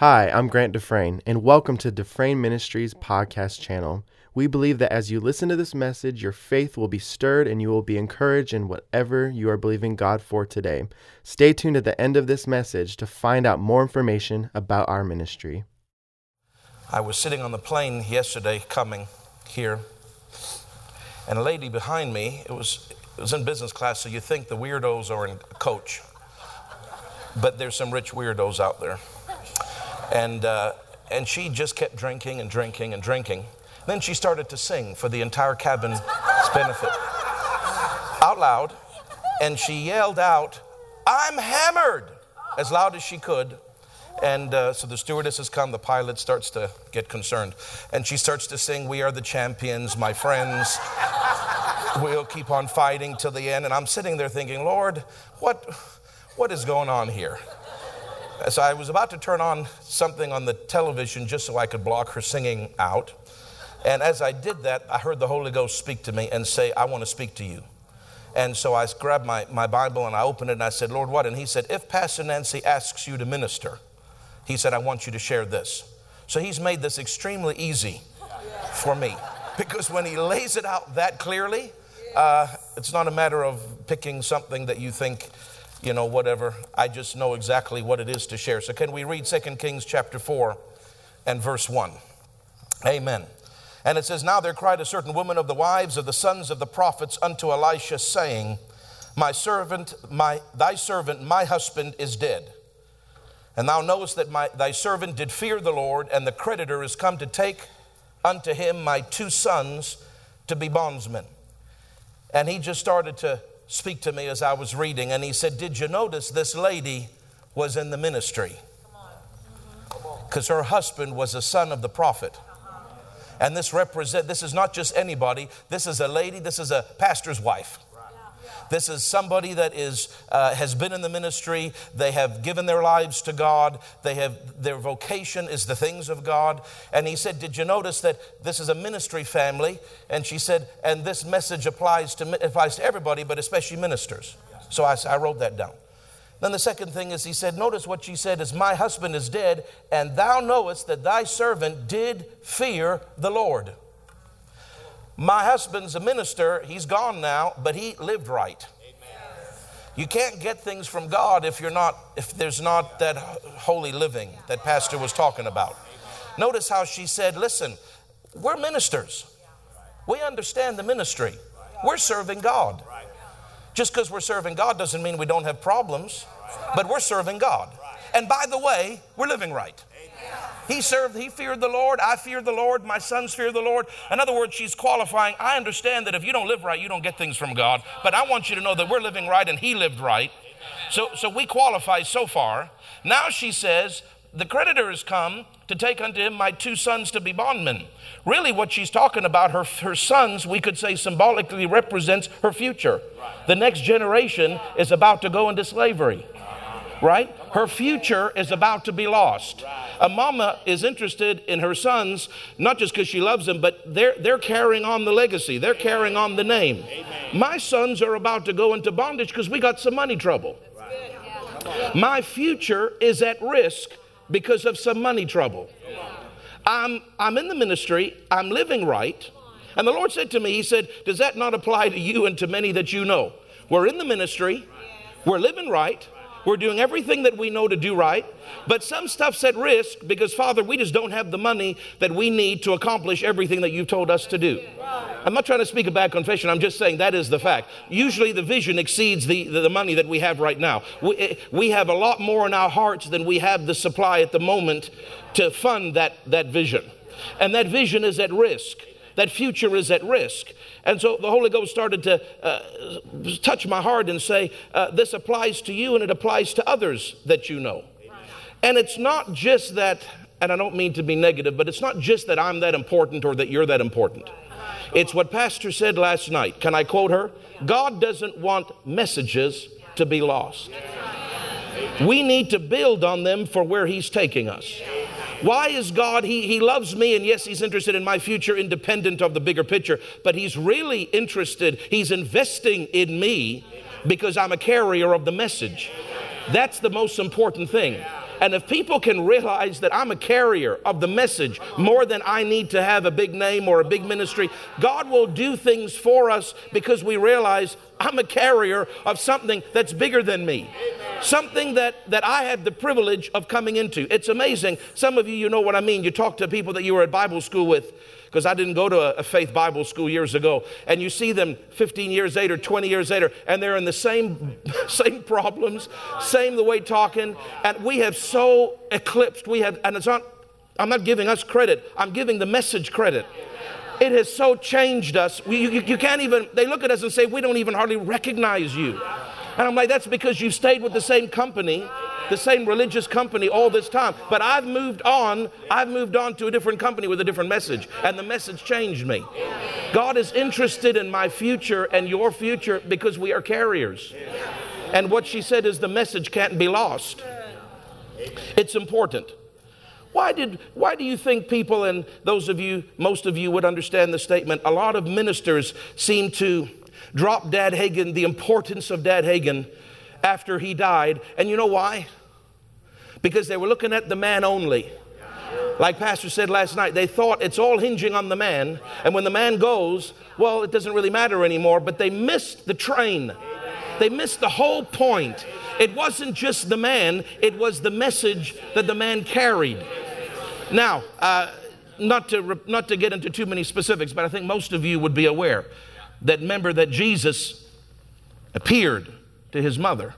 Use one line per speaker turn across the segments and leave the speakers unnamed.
Hi, I'm Grant Dufresne, and welcome to Dufresne Ministries podcast channel. We believe that as you listen to this message, your faith will be stirred and you will be encouraged in whatever you are believing God for today. Stay tuned at the end of this message to find out more information about our ministry.
I was sitting on the plane yesterday coming here, and a lady behind me, it was, it was in business class, so you think the weirdos are in coach. But there's some rich weirdos out there. And, uh, and she just kept drinking and drinking and drinking. Then she started to sing for the entire cabin's benefit out loud. And she yelled out, I'm hammered, as loud as she could. And uh, so the stewardess has come, the pilot starts to get concerned. And she starts to sing, We are the champions, my friends. We'll keep on fighting till the end. And I'm sitting there thinking, Lord, what, what is going on here? So I was about to turn on something on the television just so I could block her singing out. And as I did that, I heard the Holy Ghost speak to me and say, I want to speak to you. And so I grabbed my, my Bible and I opened it and I said, Lord, what? And he said, If Pastor Nancy asks you to minister, he said, I want you to share this. So he's made this extremely easy for me because when he lays it out that clearly, uh, it's not a matter of picking something that you think you know, whatever. I just know exactly what it is to share. So can we read 2 Kings chapter 4 and verse 1? Amen. And it says, Now there cried a certain woman of the wives of the sons of the prophets unto Elisha, saying, My servant, my thy servant, my husband is dead. And thou knowest that my, thy servant did fear the Lord, and the creditor is come to take unto him my two sons to be bondsmen. And he just started to speak to me as I was reading, and he said, Did you notice this lady was in the ministry? Because her husband was a son of the prophet. And this represent this is not just anybody. This is a lady. This is a pastor's wife. This is somebody that is, uh, has been in the ministry. They have given their lives to God. They have, their vocation is the things of God. And he said, Did you notice that this is a ministry family? And she said, And this message applies to, applies to everybody, but especially ministers. So I, I wrote that down. Then the second thing is, he said, Notice what she said is, My husband is dead, and thou knowest that thy servant did fear the Lord. My husband's a minister. He's gone now, but he lived right. You can't get things from God if you're not if there's not that holy living that pastor was talking about. Notice how she said, "Listen, we're ministers. We understand the ministry. We're serving God. Just because we're serving God doesn't mean we don't have problems, but we're serving God. And by the way, we're living right. He served, he feared the Lord. I feared the Lord. My sons fear the Lord. In other words, she's qualifying. I understand that if you don't live right, you don't get things from God. But I want you to know that we're living right and he lived right. So, so we qualify so far. Now she says, the creditor has come to take unto him my two sons to be bondmen. Really, what she's talking about, her, her sons, we could say symbolically represents her future. The next generation is about to go into slavery right? Her future is about to be lost. A mama is interested in her sons, not just because she loves them, but they're, they're carrying on the legacy, they're carrying on the name. My sons are about to go into bondage because we got some money trouble. My future is at risk because of some money trouble. I'm, I'm in the ministry, I'm living right. And the Lord said to me, He said, Does that not apply to you and to many that you know? We're in the ministry, we're living right, we're doing everything that we know to do right, but some stuff's at risk because, Father, we just don't have the money that we need to accomplish everything that you've told us to do. I'm not trying to speak a bad confession, I'm just saying that is the fact. Usually the vision exceeds the, the, the money that we have right now. We, eh, we have a lot more in our hearts than we have the supply at the moment to fund that, that vision. And that vision is at risk that future is at risk. And so the Holy Ghost started to uh, touch my heart and say, uh, This applies to you and it applies to others that you know. And it's not just that, and I don't mean to be negative, but it's not just that I'm that important or that you're that important. It's what Pastor said last night. Can I quote her? God doesn't want messages to be lost. We need to build on them for where He's taking us. Why is God, he, he loves me, and yes, He's interested in my future independent of the bigger picture, but He's really interested, He's investing in me because I'm a carrier of the message. That's the most important thing. And if people can realize that I'm a carrier of the message more than I need to have a big name or a big ministry, God will do things for us because we realize I'm a carrier of something that's bigger than me. Something that, that I had the privilege of coming into. It's amazing. Some of you, you know what I mean. You talk to people that you were at Bible school with because I didn't go to a, a, faith Bible school years ago. And you see them 15 years later, 20 years later, and they're in the same, same problems, same the way talking. And we have so eclipsed, we have, and it's not, I'm not giving us credit, I'm giving the message credit. It has so changed us. We, you, you can't even, they look at us and say, we don't even hardly recognize you. And I'm like, that's because you've stayed with the same company the same religious company all this time. But I've moved on. I've moved on to a different company with a different message, and the message changed me. God is interested in my future and your future because we are carriers. And what she said is the message can't be lost. It's important. Why, did, why do you think people, and those of you, most of you would understand the statement, a lot of ministers seem to drop Dad Hagin, the importance of Dad Hagin, after he died. And you know why? because they were looking at the man only. Like Pastor said last night, they thought it's all hinging on the man. And when the man goes, well, it doesn't really matter anymore. But they missed the train, they missed the whole point. It wasn't just the man, it was the message that the man carried. Now, uh, not, to, not to get into too many specifics, but I think most of you would be aware that remember that Jesus appeared to his mother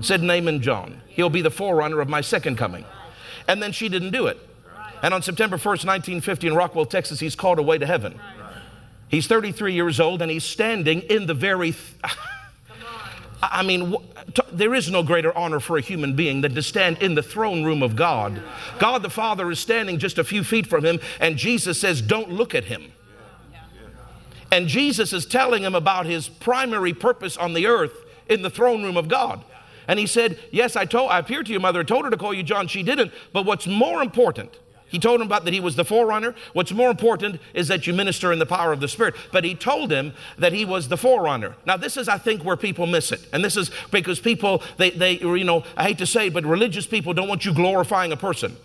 said, Naaman John. He'll be the forerunner of my second coming. And then she didn't do it. And on September 1st, 1950, in Rockwall, Texas, he's called away to heaven. He's 33 years old and he's standing in the very. Th- I mean, there is no greater honor for a human being than to stand in the throne room of God. God the Father is standing just a few feet from him, and Jesus says, Don't look at him. And Jesus is telling him about his primary purpose on the earth in the throne room of God. And he said, Yes, I told I appeared to your mother, I told her to call you John. She didn't. But what's more important, he told him about that he was the forerunner. What's more important is that you minister in the power of the Spirit. But he told him that he was the forerunner. Now, this is, I think, where people miss it. And this is because people, they, they you know, I hate to say but religious people don't want you glorifying a person.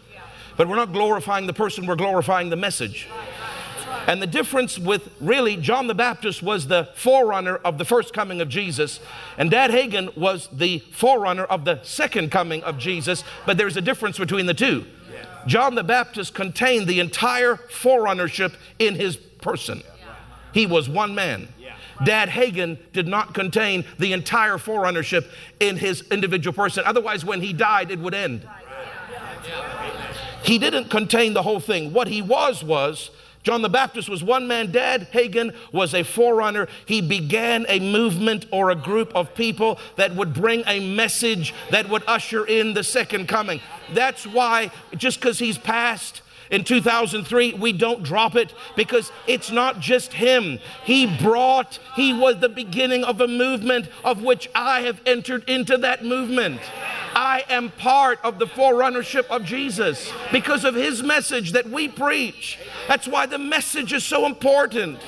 But we're not glorifying the person, we're glorifying the message. And the difference with really, John the Baptist was the forerunner of the first coming of Jesus, and Dad Hagin was the forerunner of the second coming of Jesus, but there's a difference between the two. John the Baptist contained the entire forerunnership in his person. He was one man. Dad Hagin did not contain the entire forerunnership in his individual person. Otherwise, when he died, it would end. He didn't contain the whole thing. What he was was John the Baptist was one man. Dad Hagin was a forerunner. He began a movement or a group of people that would bring a message that would usher in the second coming. That's why, just because he's passed, in 2003, we don't drop it because it's not just him. He brought, he was the beginning of a movement of which I have entered into that movement. I am part of the forerunnership of Jesus because of his message that we preach. That's why the message is so important.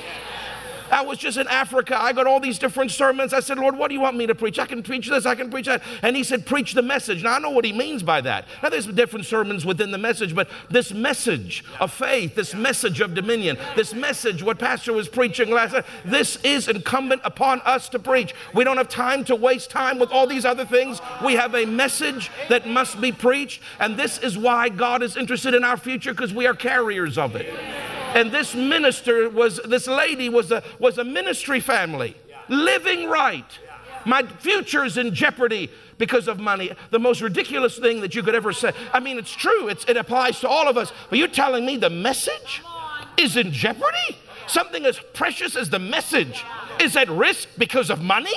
I was just in Africa. I got all these different sermons. I said, Lord, what do you want me to preach? I can preach this, I can preach that. And he said, Preach the message. Now, I know what he means by that. Now, there's different sermons within the message, but this message of faith, this message of dominion, this message, what Pastor was preaching last night, this is incumbent upon us to preach. We don't have time to waste time with all these other things. We have a message that must be preached, and this is why God is interested in our future because we are carriers of it. And this minister was, this lady was a, was a ministry family, living right. My future is in jeopardy because of money. The most ridiculous thing that you could ever say. I mean, it's true, it's, it applies to all of us. But you're telling me the message is in jeopardy? Something as precious as the message is at risk because of money?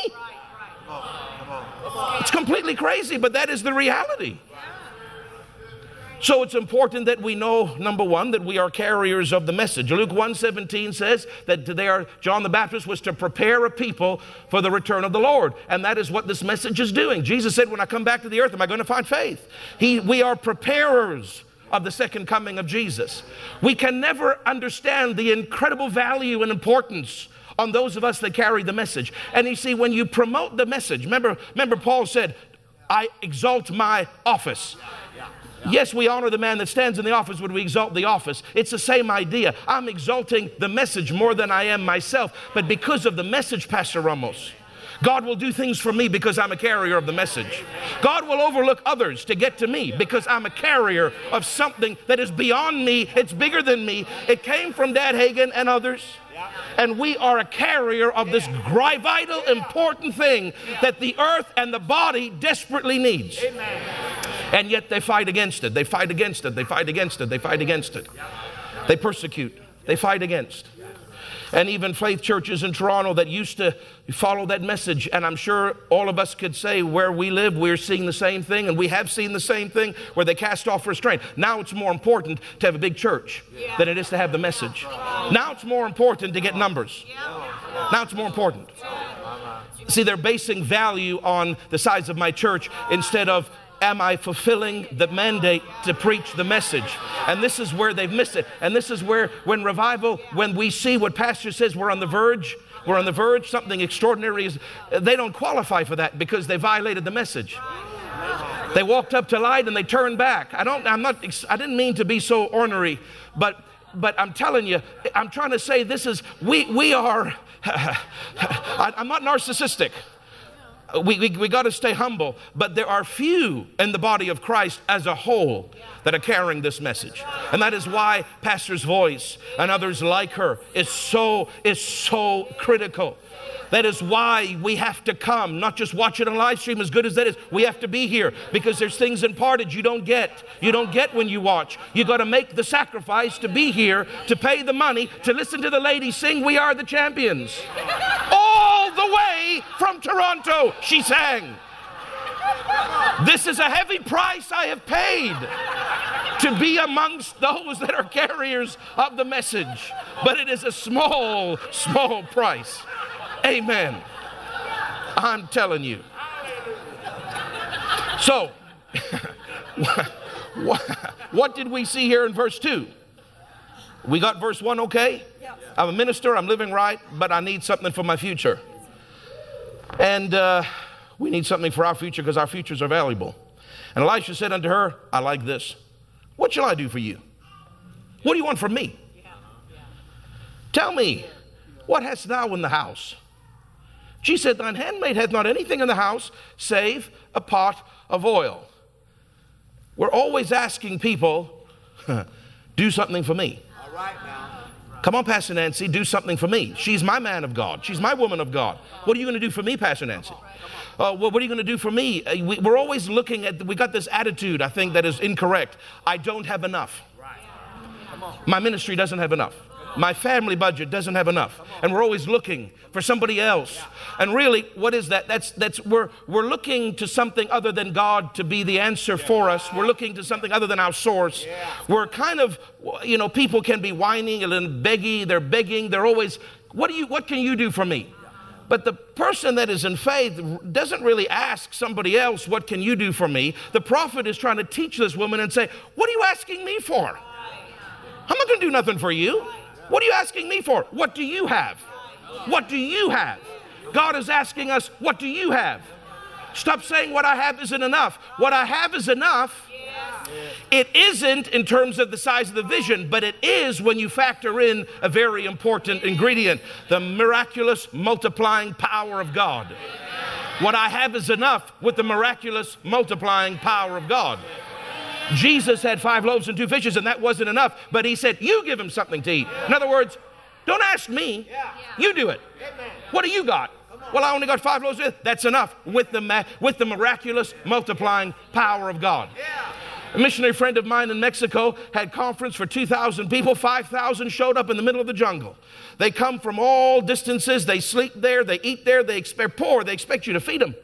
It's completely crazy, but that is the reality. So it's important that we know, number one, that we are carriers of the message. Luke 1:17 says that they are, John the Baptist was to prepare a people for the return of the Lord. And that is what this message is doing. Jesus said, When I come back to the earth, am I going to find faith? He, we are preparers of the second coming of Jesus. We can never understand the incredible value and importance on those of us that carry the message. And you see, when you promote the message, remember, remember Paul said, I exalt my office. Yes, we honor the man that stands in the office when we exalt the office. It's the same idea. I'm exalting the message more than I am myself, but because of the message, Pastor Ramos, God will do things for me because I'm a carrier of the message. God will overlook others to get to me because I'm a carrier of something that is beyond me. It's bigger than me. It came from Dad Hagin and others. And we are a carrier of this vital, important thing that the earth and the body desperately needs. And yet they fight against it. They fight against it. They fight against it. They fight against it. They persecute. They fight against and even faith churches in Toronto that used to follow that message. And I'm sure all of us could say where we live, we're seeing the same thing, and we have seen the same thing where they cast off restraint. Now it's more important to have a big church yeah. than it is to have the message. Now it's more important to get numbers. Now it's more important. See, they're basing value on the size of my church instead of am I fulfilling the mandate to preach the message? And this is where they've missed it. And this is where, when revival, when we see what Pastor says, we're on the verge, we're on the verge, something extraordinary is, they don't qualify for that because they violated the message. They walked up to light and they turned back. I don't, I'm not, I didn't mean to be so ornery, but, but I'm telling you, I'm trying to say this is, we, we are, I'm not narcissistic we, we, we got to stay humble, but there are few in the body of Christ as a whole that are carrying this message. And that is why Pastor's voice and others like her is so, is so critical. That is why we have to come, not just watch it on live stream, as good as that is. We have to be here because there's things imparted you don't get. You don't get when you watch. You got to make the sacrifice to be here, to pay the money, to listen to the ladies sing, We Are the Champions. The way from Toronto, she sang. This is a heavy price I have paid to be amongst those that are carriers of the message. But it is a small, small price. Amen. I'm telling you. So, what did we see here in verse 2? We got verse 1 okay? I'm a minister, I'm living right, but I need something for my future. And uh, we need something for our future because our futures are valuable. And Elisha said unto her, I like this. What shall I do for you? What do you want from me? Tell me, what hast thou in the house? She said, Thine handmaid hath not anything in the house save a pot of oil. We're always asking people, do something for me. All right now. Come on, Pastor Nancy, do something for me. She's my man of God. She's my woman of God. What are you going to do for me, Pastor Nancy? Uh, what are you going to do for me? Uh, we, we're always looking at, we got this attitude, I think, that is incorrect. I don't have enough. My ministry doesn't have enough. My family budget doesn't have enough. And we're always looking for somebody else. And really, what is that? That's, that's we're, we're looking to something other than God to be the answer for us. We're looking to something other than our source. We're kind of, you know, people can be whining and begging. They're begging. They're always, what, do you, what can you do for me? But the person that is in faith doesn't really ask somebody else, What can you do for me? The prophet is trying to teach this woman and say, What are you asking me for? I'm not going to do nothing for you. What are you asking me for? What do you have? What do you have? God is asking us, What do you have? Stop saying what I have isn't enough. What I have is enough. It isn't in terms of the size of the vision, but it is when you factor in a very important ingredient the miraculous multiplying power of God. What I have is enough with the miraculous multiplying power of God. Jesus had five loaves and two fishes, and that wasn't enough. But he said, You give him something to eat. In other words, don't ask me. You do it. What do you got? Well, I only got five loaves. That's enough with the, with the miraculous multiplying power of God. A missionary friend of mine in Mexico had conference for 2,000 people. 5,000 showed up in the middle of the jungle. They come from all distances. They sleep there. They eat there. They expect poor. They expect you to feed them.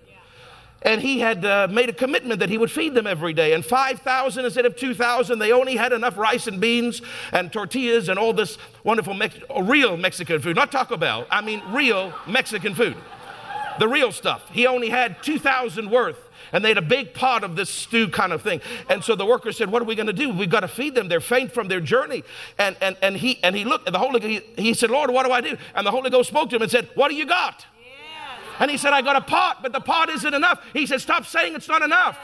And he had uh, made a commitment that he would feed them every day. And 5,000 instead of 2,000, they only had enough rice and beans and tortillas and all this wonderful, Mex- real Mexican food. Not Taco Bell, I mean real Mexican food. The real stuff. He only had 2,000 worth. And they had a big pot of this stew kind of thing. And so the worker said, What are we going to do? We've got to feed them. They're faint from their journey. And, and, and, he, and he looked, and the Holy he, he said, Lord, what do I do? And the Holy Ghost spoke to him and said, What do you got? And he said, I got a pot, but the pot isn't enough. He said, Stop saying it's not enough.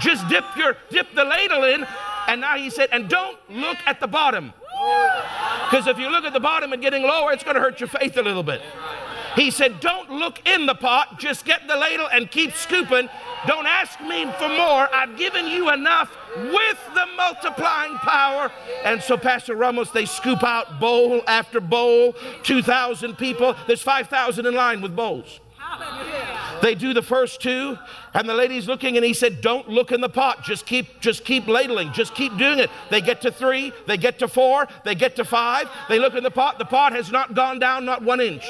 Just dip your dip the ladle in. And now he said, and don't look at the bottom. Because if you look at the bottom and getting lower, it's going to hurt your faith a little bit. He said, Don't look in the pot, just get the ladle and keep scooping. Don't ask me for more. I've given you enough with the multiplying power. And so, Pastor Ramos, they scoop out bowl after bowl, 2,000 people. There's 5,000 in line with bowls. They do the first two, and the lady's looking, and he said, "Don't look in the pot. Just keep, just keep ladling. Just keep doing it." They get to three, they get to four, they get to five. They look in the pot. The pot has not gone down, not one inch.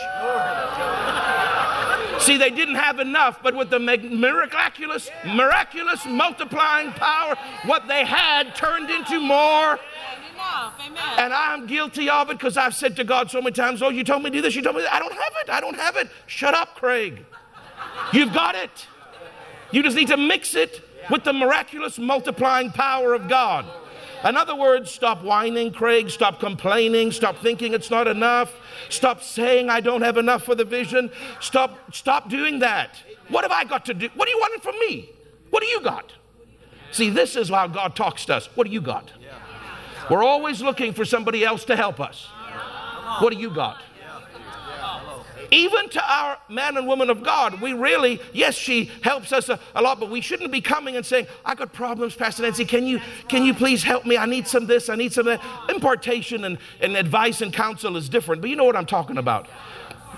See, they didn't have enough, but with the miraculous, miraculous multiplying power, what they had turned into more. And I'm guilty of it because I've said to God so many times, Oh, you told me to do this, you told me that. I don't have it. I don't have it. Shut up, Craig. You've got it. You just need to mix it with the miraculous multiplying power of God. In other words, stop whining, Craig. Stop complaining. Stop thinking it's not enough. Stop saying I don't have enough for the vision. Stop, stop doing that. What have I got to do? What do you want from me? What do you got? See, this is how God talks to us. What do you got? We're always looking for somebody else to help us. What do you got? Even to our man and woman of God, we really, yes, she helps us a, a, lot, but we shouldn't be coming and saying, I got problems, Pastor Nancy. Can you, can you please help me? I need some this, I need some that. Impartation and, and advice and counsel is different, but you know what I'm talking about.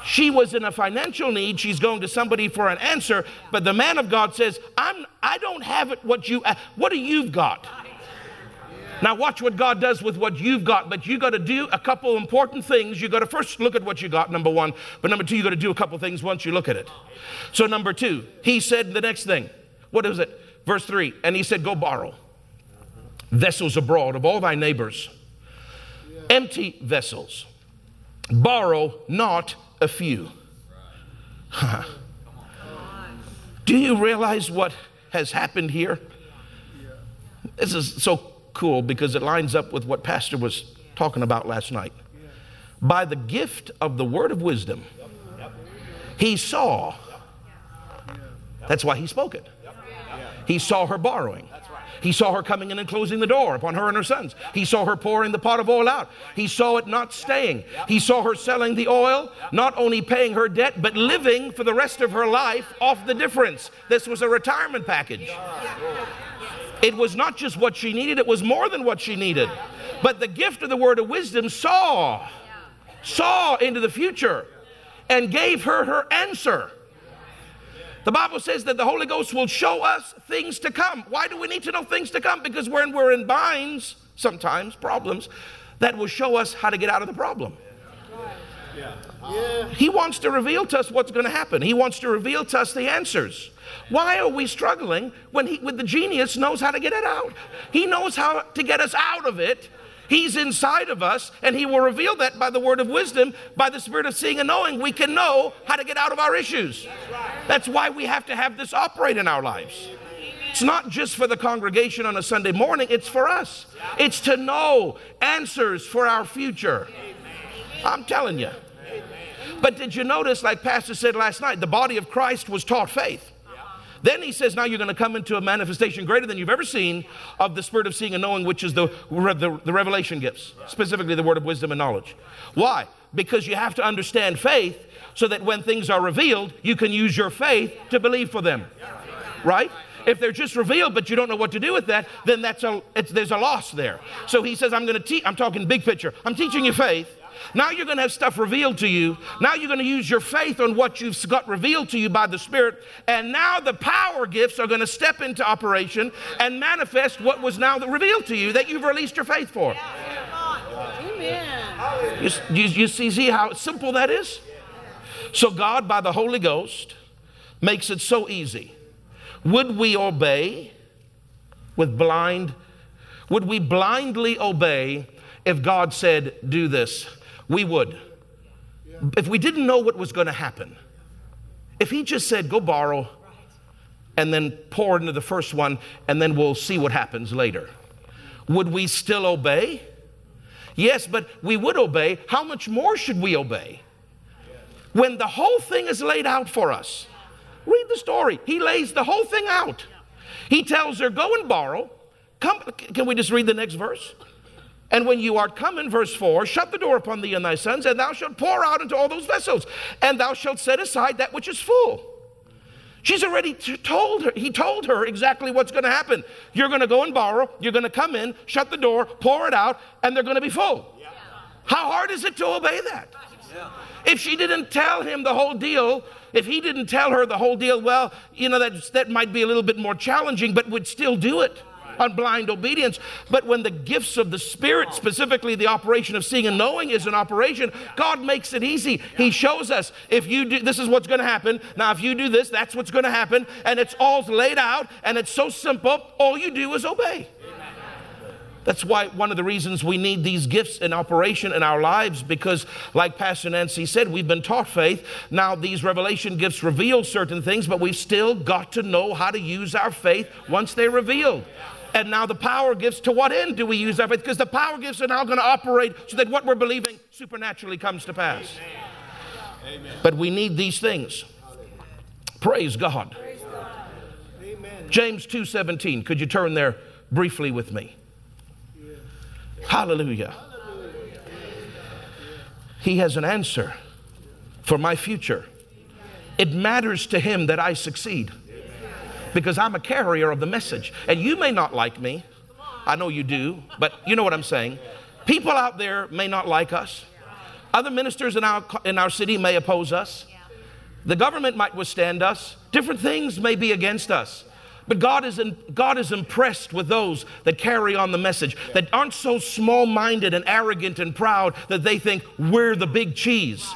She was in a financial need. She's going to somebody for an answer, but the man of God says, I'm, I don't have it what you, what do you've got? Now, watch what God does with what you've got, but you got to do a couple important things. You got to first look at what you got, number one, but number two, you got to do a couple things once you look at it. So, number two, he said the next thing. What is it? Verse three, and he said, Go borrow vessels abroad of all thy neighbors, empty vessels. Borrow not a few. do you realize what has happened here? This is so cool because it lines up with what Pastor was talking about last night. By the gift of the word of wisdom, he saw. That's why he spoke it. He saw her borrowing. He saw her coming in and closing the door upon her and her sons. He saw her pouring the pot of oil out. He saw it not staying. He saw her selling the oil, not only paying her debt, but living for the rest of her life off the difference. This was a retirement package. It was not just what she needed, it was more than what she needed. But the gift of the word of wisdom saw, saw into the future and gave her her answer. The Bible says that the Holy Ghost will show us things to come. Why do we need to know things to come? Because when we're in binds, sometimes problems, that will show us how to get out of the problem. He wants to reveal to us what's going to happen. He wants to reveal to us the answers. Why are we struggling when he, with the genius knows how to get it out? He knows how to get us out of it. He's inside of us, and He will reveal that by the word of wisdom, by the spirit of seeing and knowing. We can know how to get out of our issues. That's why we have to have this operate in our lives. It's not just for the congregation on a Sunday morning, it's for us. It's to know answers for our future. I'm telling you. But did you notice, like Pastor said last night, the body of Christ was taught faith. Then he says, now you're going to come into a manifestation greater than you've ever seen of the spirit of seeing and knowing, which is the, the, the revelation gifts, specifically the word of wisdom and knowledge. Why? Because you have to understand faith so that when things are revealed, you can use your faith to believe for them. Right? If they're just revealed, but you don't know what to do with that, then that's a, there's a loss there. So he says, I'm going to teach, I'm talking big picture. I'm teaching you faith now you're going to have stuff revealed to you. Now you're going to use your faith on what you've got revealed to you by the Spirit. And now the power gifts are going to step into operation and manifest what was now revealed to you that you've released your faith for. Amen. You, you, you see, see how simple that is? So God, by the Holy Ghost, makes it so easy. Would we obey with blind? Would we blindly obey if God said, do this? We would. If we didn't know what was going to happen, if he just said, go borrow and then pour into the first one and then we'll see what happens later, would we still obey? Yes, but we would obey. How much more should we obey? when the whole thing is laid out for us. Read the story. He lays the whole thing out. He tells her, Go and borrow. Come, can we just read the next verse? And when you art come in verse 4, shut the door upon thee and thy sons, and thou shalt pour out into all those vessels, and thou shalt set aside that which is full. She's already told her, he told her exactly what's going to happen. You're going to go and borrow, you're going to come in, shut the door, pour it out, and they're going to be full. Yeah. How hard is it to obey that? Yeah. If she didn't tell him the whole deal, if he didn't tell her the whole deal, well, you know, that, that might be a little bit more challenging, but would still do it on blind obedience. But when the gifts of the Spirit, specifically the operation of seeing and knowing, is an operation, God makes it easy. He shows us if you do, this is what's going to happen. Now, if you do this, that's what's going to happen. And it's all laid out and it's so simple. All you do is obey. That's why one of the reasons we need these gifts in operation in our lives because, like Pastor Nancy said, we've been taught faith. Now, these revelation gifts reveal certain things, but we've still got to know how to use our faith once they're revealed. And now the power gifts, to what end do we use our faith? Because the power gifts are now going to operate so that what we're believing supernaturally comes to pass. Amen. But we need these things. Praise God. Praise God. James 2:17. Could you turn there briefly with me? Hallelujah. He has an answer for my future. It matters to him that I succeed because I'm a carrier of the message. And you may not like me. I know you do, but you know what I'm saying. People out there may not like us. Other ministers in our, in our city may oppose us. The government might withstand us. Different things may be against us. But God is, in, God is impressed with those that carry on the message, that aren't so small minded and arrogant and proud that they think we're the big cheese.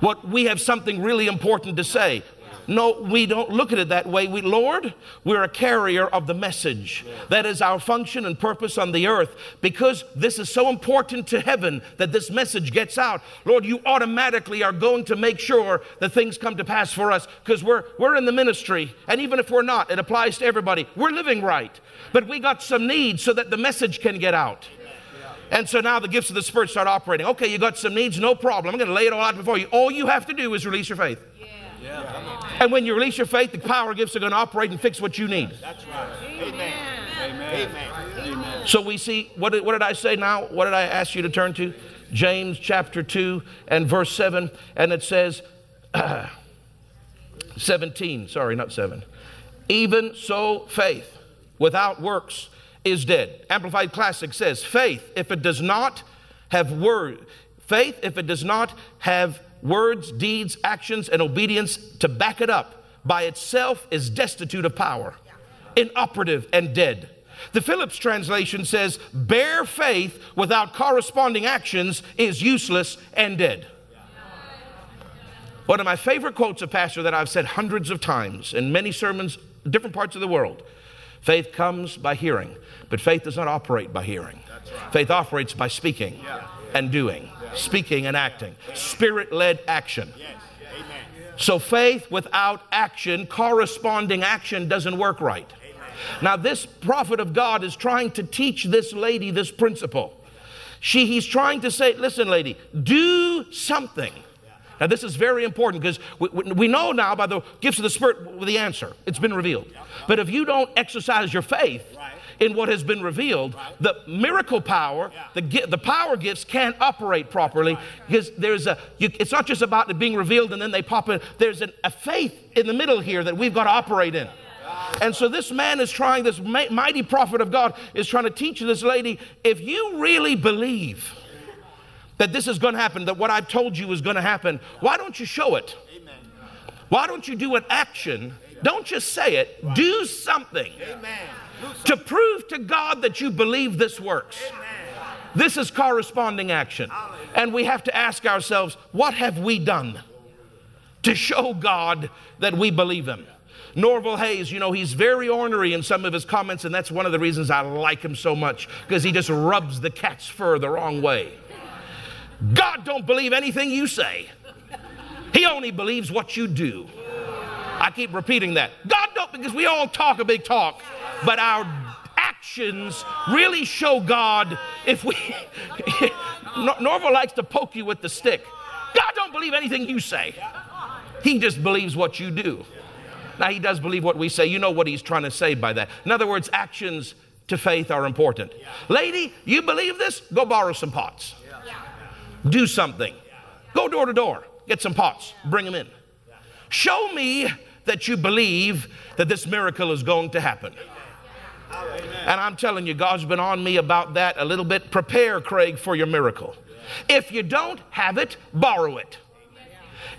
What we have something really important to say. No, we don't look at it that way. We, Lord, we're a carrier of the message. That is our function and purpose on the earth. Because this is so important to heaven that this message gets out. Lord, you automatically are going to make sure that things come to pass for us because we're, we're in the ministry. And even if we're not, it applies to everybody. We're living right. But we got some needs so that the message can get out. And so now the gifts of the Spirit start operating. Okay, you got some needs, no problem. I'm going to lay it all out before you. All you have to do is release your faith. And when you release your faith, the power gifts are going to operate and fix what you need. That's right. Amen. Amen. Amen. So we see, what did, what did I say now? What did I ask you to turn to? James chapter 2 and verse 7. And it says, uh, 17, sorry, not 7. Even so, faith without works is dead. Amplified Classic says, faith, if it does not have word, faith, if it does not have words, deeds, actions, and obedience to back it up by itself is destitute of power, inoperative, and dead. The Phillips translation says, bare faith without corresponding actions is useless and dead. One of my favorite quotes of Pastor that I've said hundreds of times in many sermons, different parts of the world. Faith comes by hearing, but faith does not operate by hearing. Right. Faith operates by speaking yeah. and doing speaking and acting, spirit led action. So faith without action, corresponding action, doesn't work right. Now, this prophet of God is trying to teach this lady this principle. She, he's trying to say, listen, lady, do something. Now, this is very important because we, we, know now by the gifts of the Spirit the answer. It's been revealed. But if you don't exercise your faith, in what has been revealed, the miracle power, the, the power gifts can't operate properly because there's a, you, it's not just about it being revealed and then they pop in. There's an, a faith in the middle here that we've got to operate in. And so this man is trying, this mighty prophet of God is trying to teach this lady if you really believe that this is going to happen, that what I've told you is going to happen, why don't you show it? Why don't you do an action? Don't just say it, do something. Amen to prove to God that you believe this works. This is corresponding action. And we have to ask ourselves, what have we done to show God that we believe Him? Norval Hayes, you know, he's very ornery in some of his comments, and that's one of the reasons I like him so much, because he just rubs the cat's fur the wrong way. God don't believe anything you say. He only believes what you do. I keep repeating that. God don't, because we all talk a big talk, but our actions really show God if we. Norval likes to poke you with the stick. God don't believe anything you say. He just believes what you do. Now, he does believe what we say. You know what he's trying to say by that. In other words, actions to faith are important. Lady, you believe this? Go borrow some pots. Do something. Go door to door. Get some pots. Bring them in. Show me that you believe that this miracle is going to happen. And I'm telling you, God's been on me about that a little bit. Prepare, Craig, for your miracle. If you don't have it, borrow it.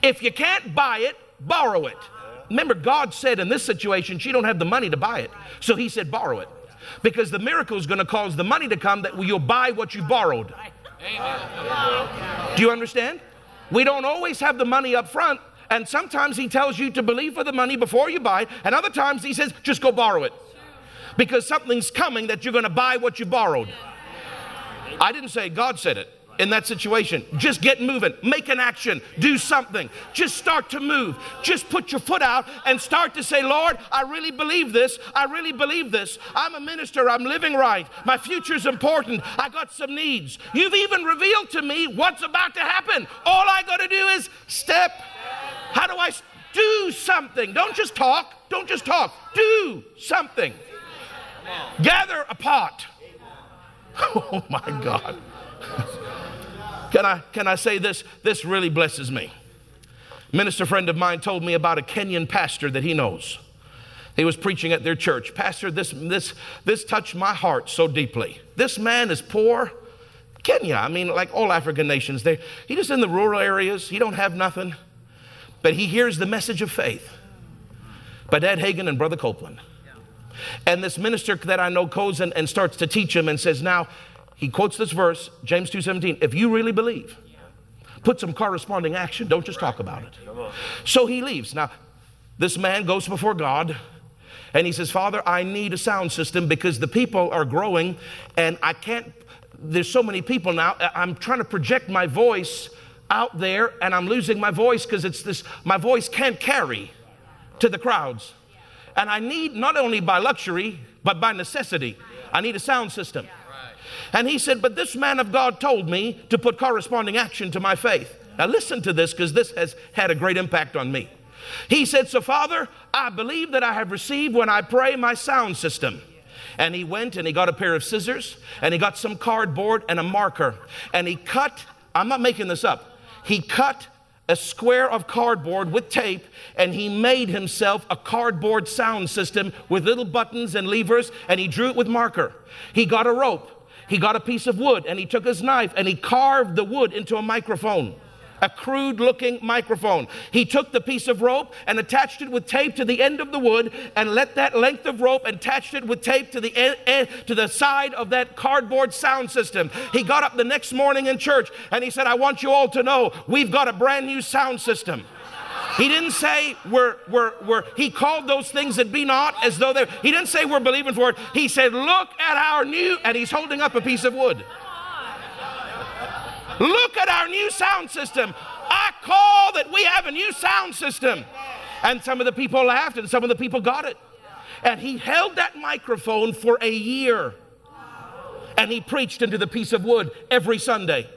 If you can't buy it, borrow it. Remember, God said in this situation, she don't have the money to buy it. So he said, borrow it. Because the miracle is going to cause the money to come that you'll buy what you borrowed. Do you understand? We don't always have the money up front. And sometimes he tells you to believe for the money before you buy. And other times he says, just go borrow it. Because something's coming that you're going to buy what you borrowed. I didn't say God said it in that situation. Just get moving, make an action, do something. Just start to move. Just put your foot out and start to say, Lord, I really believe this. I really believe this. I'm a minister. I'm living right. My future's important. I got some needs. You've even revealed to me what's about to happen. All I got to do is step. How do I do something? Don't just talk. Don't just talk. Do something. Gather a pot. Oh my God. Can I, can I say this? This really blesses me. Minister friend of mine told me about a Kenyan pastor that he knows. He was preaching at their church. Pastor, this, this, this touched my heart so deeply. This man is poor. Kenya, I mean, like all African nations, they, he just in the rural areas. He don't have nothing. But he hears the message of faith by Dad Hagin and Brother Copeland. And this minister that I know goes and, and starts to teach him and says, now, he quotes this verse, James 2:17. If you really believe, put some corresponding action. Don't just talk about it. So he leaves. Now, this man goes before God and he says, Father, I need a sound system because the people are growing and I can't, there's so many people now. I'm trying to project my voice out there and I'm losing my voice because it's this, my voice can't carry to the crowds. And I need not only by luxury, but by necessity, I need a sound system. And he said, But this man of God told me to put corresponding action to my faith. Now, listen to this because this has had a great impact on me. He said, So, Father, I believe that I have received when I pray my sound system. And he went and he got a pair of scissors and he got some cardboard and a marker and he cut, I'm not making this up, he cut a square of cardboard with tape and he made himself a cardboard sound system with little buttons and levers and he drew it with marker. He got a rope he got a piece of wood and he took his knife and he carved the wood into a microphone a crude looking microphone. He took the piece of rope and attached it with tape to the end of the wood and let that length of rope attached it with tape to the end, end, to the side of that cardboard sound system. He got up the next morning in church and he said, "I want you all to know we've got a brand new sound system." He didn't say we're, we're, we're, he called those things that be not as though they're, he didn't say we're believing for it. He said, look at our new, and he's holding up a piece of wood. Look at our new sound system. I call that we have a new sound system. And some of the people laughed and some of the people got it. And he held that microphone for a year. And he preached into the piece of wood every Sunday.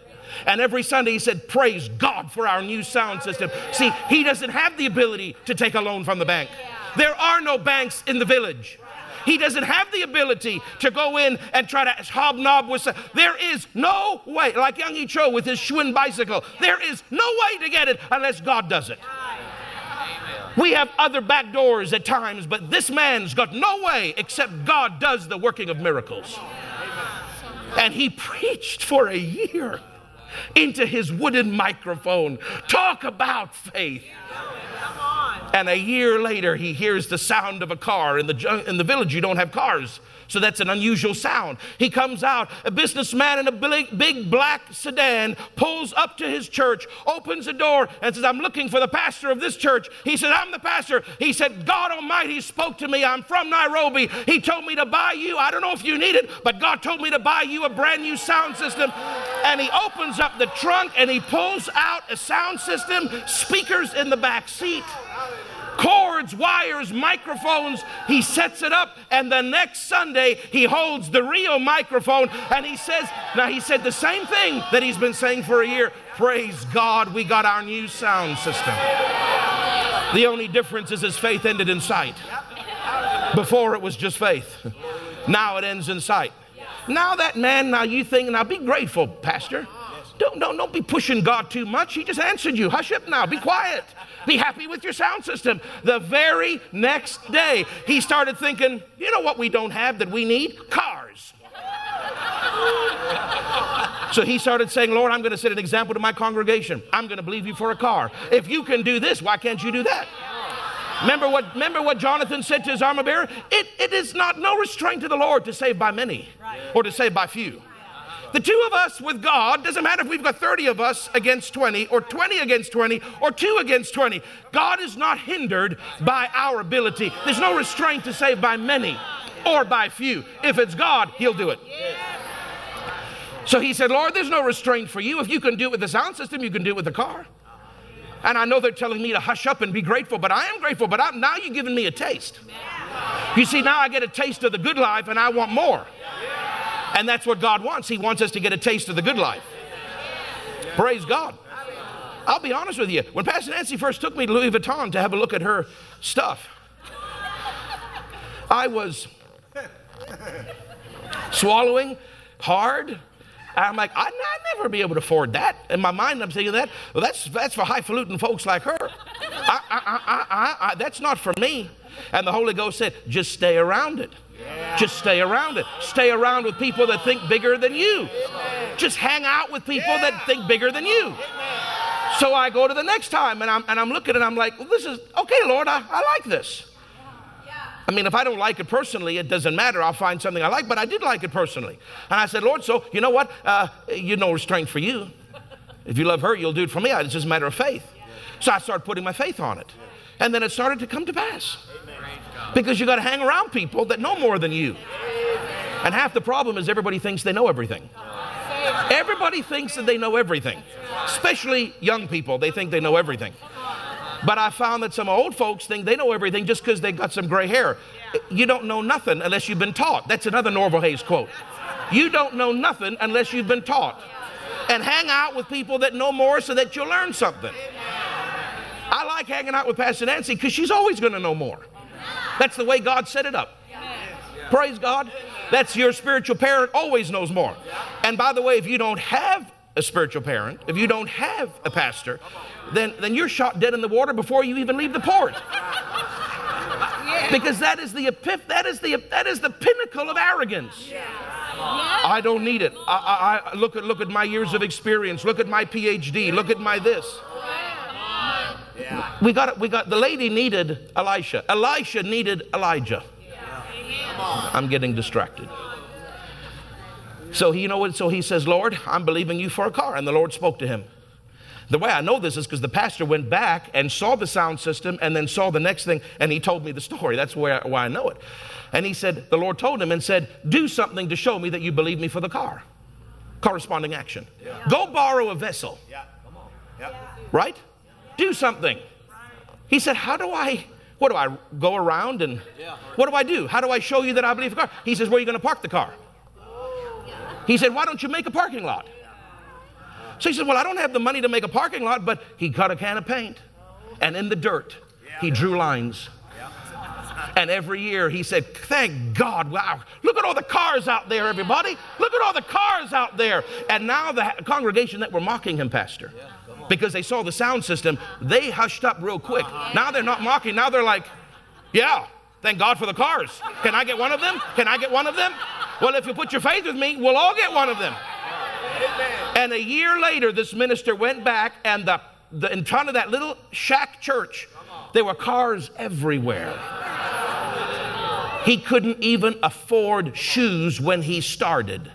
And every Sunday he said, Praise God for our new sound system. See, he doesn't have the ability to take a loan from the bank. There are no banks in the village. He doesn't have the ability to go in and try to hobnob with. There is no way, like Young E. Cho with his Schwinn bicycle, there is no way to get it unless God does it. We have other back doors at times, but this man's got no way except God does the working of miracles. And he preached for a year into his wooden microphone. Talk about faith. And a year later, he hears the sound of a car. In the, in the village, you don't have cars. So that's an unusual sound. He comes out, a businessman in a big, big black sedan, pulls up to his church, opens the door, and says, I'm looking for the pastor of this church. He said, I'm the pastor. He said, God Almighty spoke to me. I'm from Nairobi. He told me to buy you, I don't know if you need it, but God told me to buy you a brand new sound system. And he opens up the trunk and he pulls out a sound system, speakers in the back seat, cords wires, microphones. He sets it up, and the next Sunday, he holds the real microphone and he says, Now, he said the same thing that he's been saying for a year. Praise God, we got our new sound system. The only difference is his faith ended in sight. Before it was just faith. Now it ends in sight. Now that man, now you think, now be grateful, Pastor. Don't, don't, don't be pushing God too much. He just answered you. Hush up now. Be quiet. Be happy with your sound system. The very next day, he started thinking, you know what we don't have that we need? Cars. So he started saying, Lord, I'm going to set an example to my congregation. I'm going to believe you for a car. If you can do this, why can't you do that? Remember what, remember what Jonathan said to his armor bearer? It, it is not no restraint to the Lord to save by many or to save by few. The two of us with God, doesn't matter if we've got 30 of us against 20, or 20 against 20, or 2 against 20. God is not hindered by our ability. There's no restraint to save by many or by few. If it's God, He'll do it. So he said, Lord, there's no restraint for you. If you can do it with the sound system, you can do it with the car. And I know they're telling me to hush up and be grateful, but I am grateful. But I'm, now you're giving me a taste. You see, now I get a taste of the good life and I want more. And that's what God wants. He wants us to get a taste of the good life. Praise God. I'll be honest with you. When Pastor Nancy first took me to Louis Vuitton to have a look at her stuff, I was swallowing hard. I'm like, I'd, I'd never be able to afford that. In my mind, I'm thinking that. Well, that's, that's for highfalutin folks like her. I, I, I, that's not for me. And the Holy Ghost said, just stay around it. Just stay around it. Stay around with people that think bigger than you. Just hang out with people that think bigger than you. So I go to the next time and I'm, and I'm looking and I'm like, well, this is okay, Lord, I, I like this. I mean, if I don't like it personally, it doesn't matter. I'll find something I like, but I did like it personally. And I said, Lord, so you know what? Uh, you know restraint for you. If you love her, you'll do it for me. It's just a matter of faith. So I started putting my faith on it. And then it started to come to pass. Because you got to hang around people that know more than you. And half the problem is everybody thinks they know everything. Everybody thinks that they know everything, especially young people. They think they know everything. But I found that some old folks think they know everything just because they got some gray hair. You don't know nothing unless you've been taught. That's another Norval Hayes quote. You don't know nothing unless you've been taught. And hang out with people that know more so that you'll learn something. I like hanging out with Pastor Nancy because she's always going to know more. That's the way God set it up. Praise God. That's your spiritual parent always knows more. And by the way, if you don't have a spiritual parent, if you don't have a pastor, then, then you're shot dead in the water before you even leave the port. Because that is the epip- that is the that is the pinnacle of arrogance. I don't need it. I, I, I, look at look at my years of experience. Look at my PhD. Look at my this. We got it, we got the lady needed Elisha. Elisha needed Elijah. I'm getting distracted. So he, you know what? So he says, Lord, I'm believing you for a car. And the Lord spoke to him. The way I know this is because the pastor went back and saw the sound system and then saw the next thing and he told me the story. That's where, why I know it. And he said, the Lord told him and said, Do something to show me that you believe me for the car. Corresponding action. Yeah. Go borrow a vessel. Yeah. Come on. Yeah. Right? Do something. He said, How do I? What do I go around and what do I do? How do I show you that I believe the car? He says, Where are you going to park the car? He said, Why don't you make a parking lot? So he said, Well, I don't have the money to make a parking lot, but he got a can of paint. And in the dirt, he drew lines. And every year he said, Thank God, wow, look at all the cars out there, everybody. Look at all the cars out there. And now the congregation that were mocking him, Pastor, because they saw the sound system, they hushed up real quick. Now they're not mocking, now they're like, Yeah, thank God for the cars. Can I get one of them? Can I get one of them? Well, if you put your faith with me, we'll all get one of them. And a year later, this minister went back, and the, the, in front of that little shack church, there were cars everywhere. He couldn't even afford shoes when he started.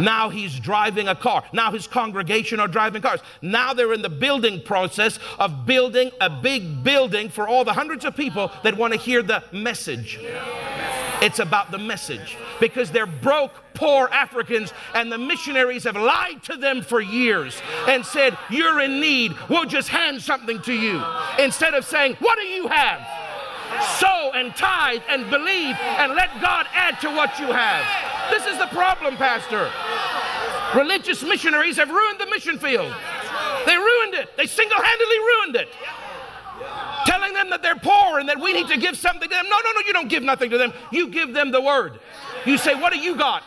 Now he's driving a car. Now his congregation are driving cars. Now they're in the building process of building a big building for all the hundreds of people that want to hear the message. It's about the message because they're broke, poor Africans, and the missionaries have lied to them for years and said, You're in need, we'll just hand something to you. Instead of saying, What do you have? Sow and tithe and believe and let God add to what you have. This is the problem, Pastor. Religious missionaries have ruined the mission field. They ruined it. They single handedly ruined it. Telling them that they're poor and that we need to give something to them. No, no, no, you don't give nothing to them. You give them the word. You say, What do you got?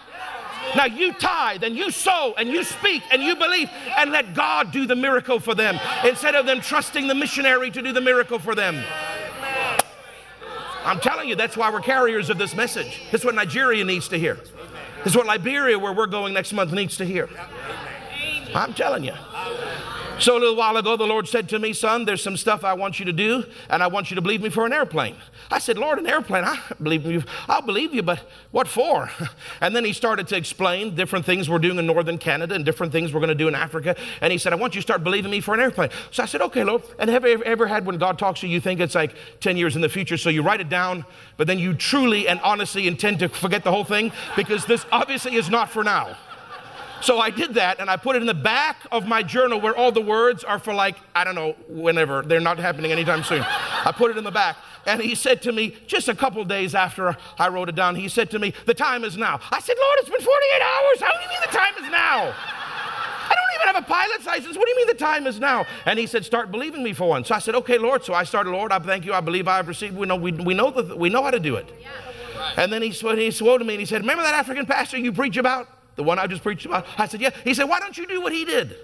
Now you tithe and you sow and you speak and you believe and let God do the miracle for them instead of them trusting the missionary to do the miracle for them. I'm telling you, that's why we're carriers of this message. That's what Nigeria needs to hear. That's what Liberia, where we're going next month, needs to hear. I'm telling you. So a little while ago, the Lord said to me, Son, there's some stuff I want you to do, and I want you to believe me for an airplane. I said, Lord, an airplane, I believe you. I'll believe you, but what for? And then he started to explain different things we're doing in northern Canada and different things we're going to do in Africa. And he said, I want you to start believing me for an airplane. So I said, Okay, Lord. And have you ever had when God talks to you, you think it's like 10 years in the future, so you write it down, but then you truly and honestly intend to forget the whole thing? Because this obviously is not for now. So I did that and I put it in the back of my journal where all the words are for like, I don't know, whenever. They're not happening anytime soon. I put it in the back. And he said to me, just a couple days after I wrote it down, he said to me, The time is now. I said, Lord, it's been 48 hours. How do you mean the time is now? I don't even have a pilot's license. What do you mean the time is now? And he said, Start believing me for one. So I said, Okay, Lord. So I started, Lord, I thank you. I believe I have received. We know, we, we know, the, we know how to do it. Yeah. And then he, he swore to me and he said, Remember that African pastor you preach about? The one I just preached about? I said, Yeah. He said, Why don't you do what he did?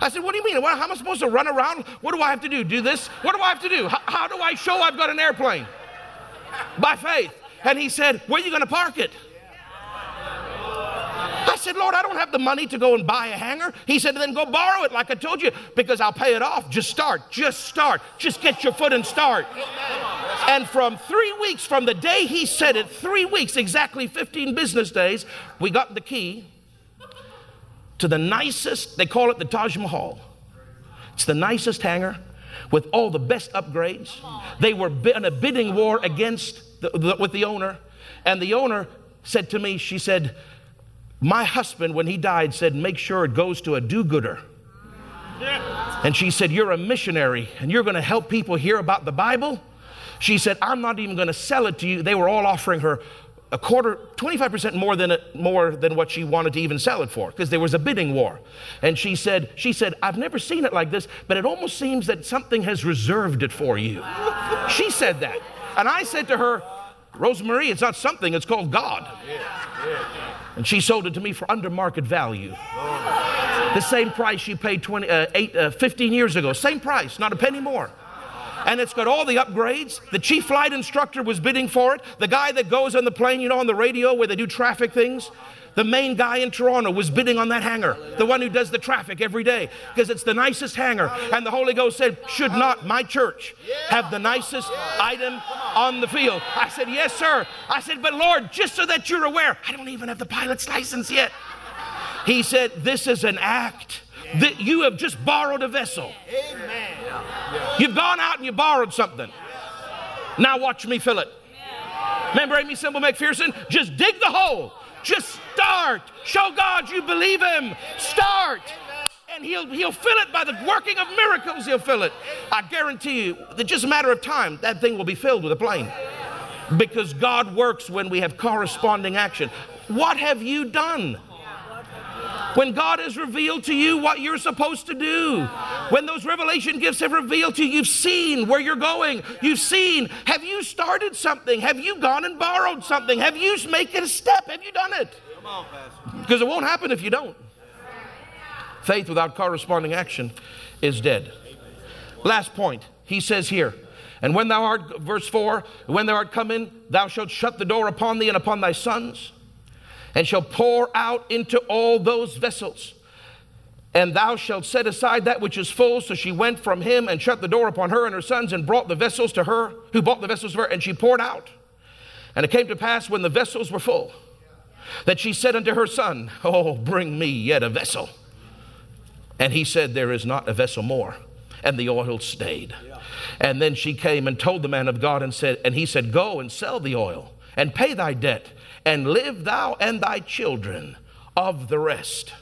I said, What do you mean? How am I supposed to run around? What do I have to do? Do this? What do I have to do? How, how do I show I've got an airplane? By faith. And he said, Where are you going to park it? I said, Lord, I don't have the money to go and buy a hangar. He said, then go borrow it like I told you because I'll pay it off. Just start. Just start. Just get your foot and start. And from three weeks from the day he said it, three weeks, exactly 15 business days, we got the key to the nicest, they call it the Taj Mahal. It's the nicest hangar with all the best upgrades. They were in a bidding war against the, the, with the owner. And the owner said to me, she said, my husband, when he died, said, Make sure it goes to a do gooder. And she said, You're a missionary and you're going to help people hear about the Bible. She said, I'm not even going to sell it to you. They were all offering her a quarter, 25% more than, it, more than what she wanted to even sell it for because there was a bidding war. And she said, she said, I've never seen it like this, but it almost seems that something has reserved it for you. she said that. And I said to her, Rosemarie, it's not something, it's called God. And she sold it to me for under market value. The same price she paid 20, uh, eight, uh, 15 years ago. Same price, not a penny more. And it's got all the upgrades. The chief flight instructor was bidding for it. The guy that goes on the plane, you know, on the radio where they do traffic things, the main guy in Toronto was bidding on that hangar, the one who does the traffic every day, because it's the nicest hangar. And the Holy Ghost said, Should not my church have the nicest item on the field? I said, Yes, sir. I said, But Lord, just so that you're aware, I don't even have the pilot's license yet. He said, This is an act that you have just borrowed a vessel. You've gone out and you borrowed something. Now watch me fill it. Remember Aimee Semple McPherson? Just dig the hole just start. Show God you believe Him. Start. And he'll, he'll fill it by the working of miracles, he'll fill it. I guarantee you, it's just a matter of time, that thing will be filled with a plane. Because God works when we have corresponding action. What have you done? When God has revealed to you what you're supposed to do, when those revelation gifts have revealed to you, you've seen where you're going. You've seen, have you started something? Have you gone and borrowed something? Have you made a step? Have you done it? Because it won't happen if you don't. Faith without corresponding action is dead. Last point, he says here, and when thou art, verse 4, when thou art come in, thou shalt shut the door upon thee and upon thy sons and shall pour out into all those vessels. And thou shalt set aside that which is full. So she went from him and shut the door upon her and her sons and brought the vessels to her, who bought the vessels of her, and she poured out. And it came to pass when the vessels were full that she said unto her son, Oh, bring me yet a vessel. And he said, There is not a vessel more. And the oil stayed. And then she came and told the man of God and said, And he said, Go and sell the oil and pay thy debt and live thou and thy children of the rest.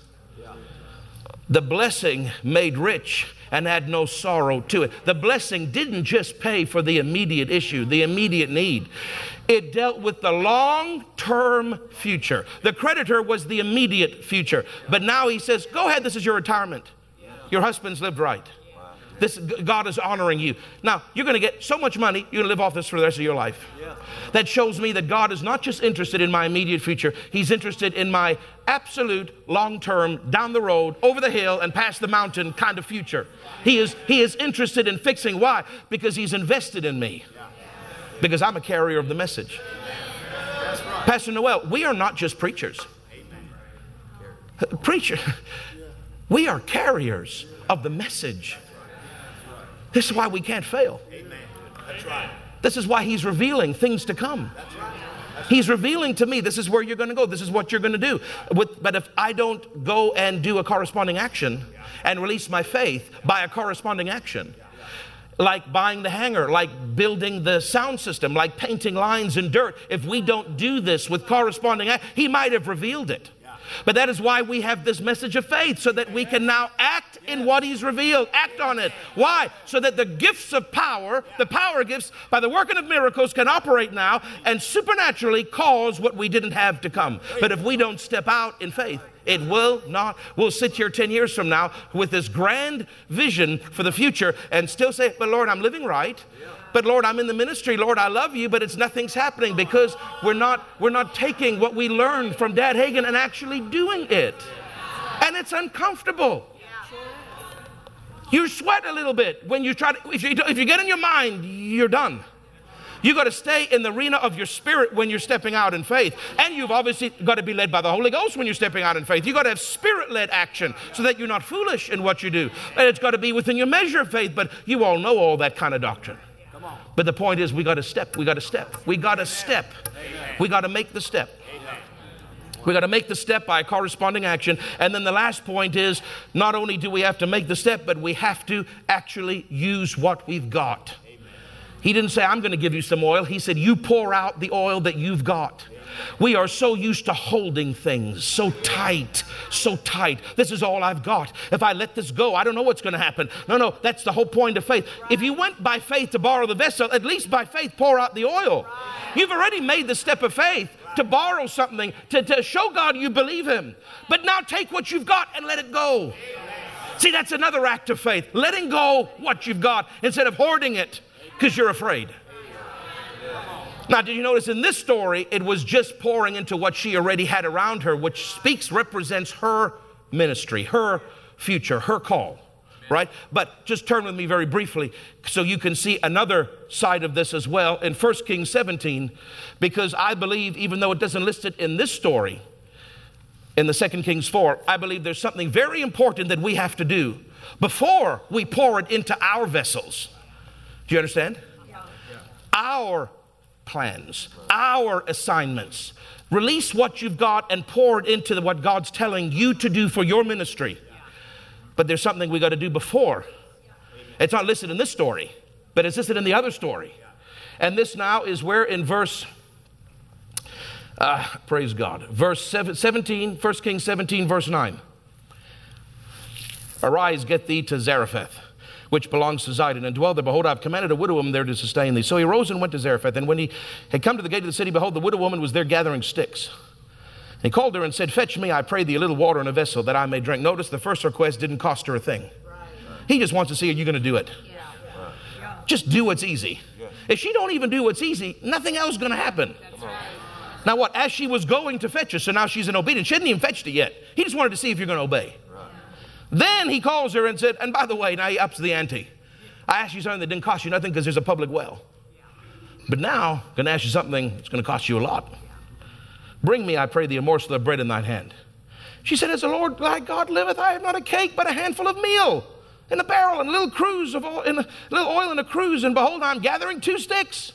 the blessing made rich and had no sorrow to it. The blessing didn't just pay for the immediate issue, the immediate need. It dealt with the long term future. The creditor was the immediate future. But now he says, Go ahead, this is your retirement. Your husband's lived right. This God is honoring you. Now, you're going to get so much money, you're going to live off this for the rest of your life. Yeah. That shows me that God is not just interested in my immediate future, He's interested in my absolute long term, down the road, over the hill, and past the mountain kind of future. He is, he is interested in fixing. Why? Because He's invested in me. Because I'm a carrier of the message. Pastor Noel, we are not just preachers. Preacher, we are carriers of the message. This is why we can't fail. That's right. This is why he's revealing things to come. That's right. He's revealing to me, this is where you're going to go. This is what you're going to do. With, but if I don't go and do a corresponding action and release my faith by a corresponding action, like buying the hangar, like building the sound system, like painting lines in dirt, if we don't do this with corresponding, he might have revealed it. But that is why we have this message of faith, so that we can now act in what He's revealed, act on it. Why? So that the gifts of power, the power gifts, by the working of miracles, can operate now and supernaturally cause what we didn't have to come. But if we don't step out in faith, it will not. We'll sit here 10 years from now with this grand vision for the future and still say, But Lord, I'm living right. But Lord, I'm in the ministry. Lord, I love you, but it's nothing's happening because we're not we're not taking what we learned from Dad Hagin and actually doing it. And it's uncomfortable. You sweat a little bit when you try to if you if you get in your mind, you're done. You got to stay in the arena of your spirit when you're stepping out in faith. And you've obviously got to be led by the Holy Ghost when you're stepping out in faith. You've got to have spirit led action so that you're not foolish in what you do. And it's got to be within your measure of faith, but you all know all that kind of doctrine. But the point is, we got to step. We got to step. We got to step. We got to make the step. We got to make the step by corresponding action. And then the last point is not only do we have to make the step, but we have to actually use what we've got. He didn't say, I'm going to give you some oil. He said, You pour out the oil that you've got. We are so used to holding things so tight, so tight. This is all I've got. If I let this go, I don't know what's going to happen. No, no, that's the whole point of faith. If you went by faith to borrow the vessel, at least by faith pour out the oil. You've already made the step of faith to borrow something, to, to show God you believe Him. But now take what you've got and let it go. See, that's another act of faith. Letting go what you've got instead of hoarding it because you're afraid. Now, did you notice in this story, it was just pouring into what she already had around her, which speaks, represents her ministry, her future, her call, right? But just turn with me very briefly so you can see another side of this as well in 1 Kings 17, because I believe, even though it doesn't list it in this story, in the 2 Kings 4, I believe there's something very important that we have to do before we pour it into our vessels. Do you understand? Yeah. Our plans, our assignments. Release what you've got and pour it into what God's telling you to do for your ministry. But there's something we got to do before. It's not listed in this story, but it's listed in the other story. And this now is where in verse, uh, praise God, verse 17, 1 Kings 17, verse 9. Arise, get thee to Zarephath which belongs to Zidon, and dwell there. Behold, I've commanded a widow woman there to sustain thee. So he rose and went to Zarephath. And when he had come to the gate of the city, behold, the widow woman was there gathering sticks. And he called her and said, Fetch me, I pray thee, a little water in a vessel that I may drink. Notice the first request didn't cost her a thing. He just wants to see, are you going to do it? Just do what's easy. If she don't even do what's easy, nothing else is going to happen. Now what? As she was going to fetch it, so now she's in obedience. She hadn't even fetched it yet. He just wanted to see if you're going to obey. Then he calls her and said, and by the way, now he ups the ante. I asked you something that didn't cost you nothing because there's a public well. But now, I'm going to ask you something that's going to cost you a lot. Bring me, I pray thee, a morsel of bread in thine hand. She said, As the Lord thy God liveth, I have not a cake, but a handful of meal in a barrel and a little cruse of oil, in a little oil in a cruse. And behold, I'm gathering two sticks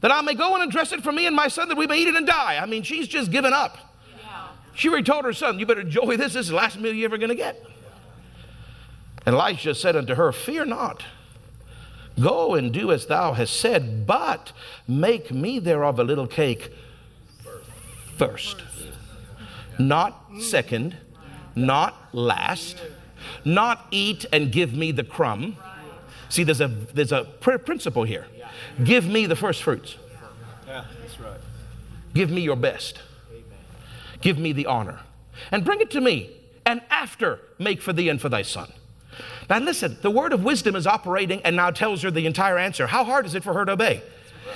that I may go and dress it for me and my son that we may eat it and die. I mean, she's just given up. Yeah. She already told her son, You better enjoy this. This is the last meal you're ever going to get. Elisha said unto her, Fear not. Go and do as thou hast said, but make me thereof a little cake first. Not second, not last, not eat and give me the crumb. See, there's a, there's a pr- principle here. Give me the first fruits. Give me your best. Give me the honor. And bring it to me. And after, make for thee and for thy son. Now, listen, the word of wisdom is operating and now tells her the entire answer. How hard is it for her to obey?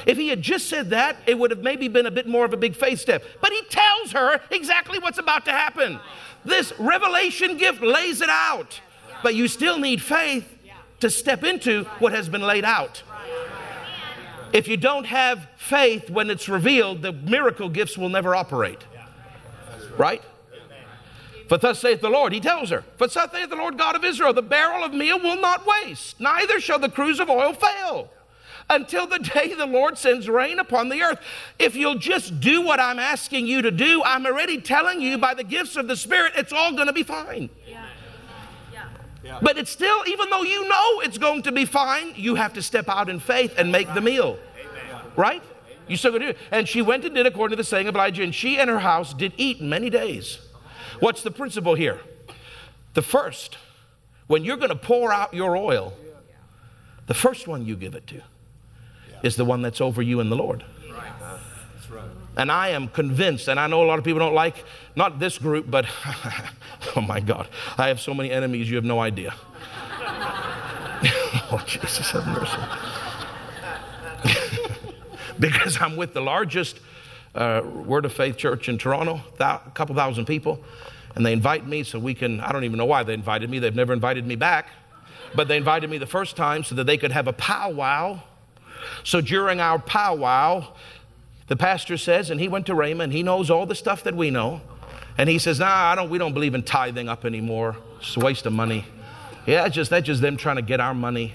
If he had just said that, it would have maybe been a bit more of a big faith step. But he tells her exactly what's about to happen. This revelation gift lays it out. But you still need faith to step into what has been laid out. If you don't have faith when it's revealed, the miracle gifts will never operate. Right? For thus saith the Lord, he tells her, For thus saith the Lord God of Israel, the barrel of meal will not waste, neither shall the cruse of oil fail until the day the Lord sends rain upon the earth. If you'll just do what I'm asking you to do, I'm already telling you by the gifts of the Spirit, it's all going to be fine. Yeah. Yeah. But it's still, even though you know it's going to be fine, you have to step out in faith and make the meal. Amen. Right? You still going to do it. And she went and did according to the saying of Elijah, and she and her house did eat many days. What's the principle here? The first, when you're going to pour out your oil, the first one you give it to is the one that's over you and the Lord. And I am convinced, and I know a lot of people don't like, not this group, but oh my God, I have so many enemies, you have no idea. oh, Jesus, have mercy. because I'm with the largest uh, Word of Faith church in Toronto, a couple thousand people, and they invite me so we can, I don't even know why they invited me, they've never invited me back, but they invited me the first time so that they could have a powwow. So during our powwow, the pastor says, and he went to Rhema, he knows all the stuff that we know. And he says, nah, I don't, we don't believe in tithing up anymore. It's a waste of money. Yeah, that's just, that's just them trying to get our money.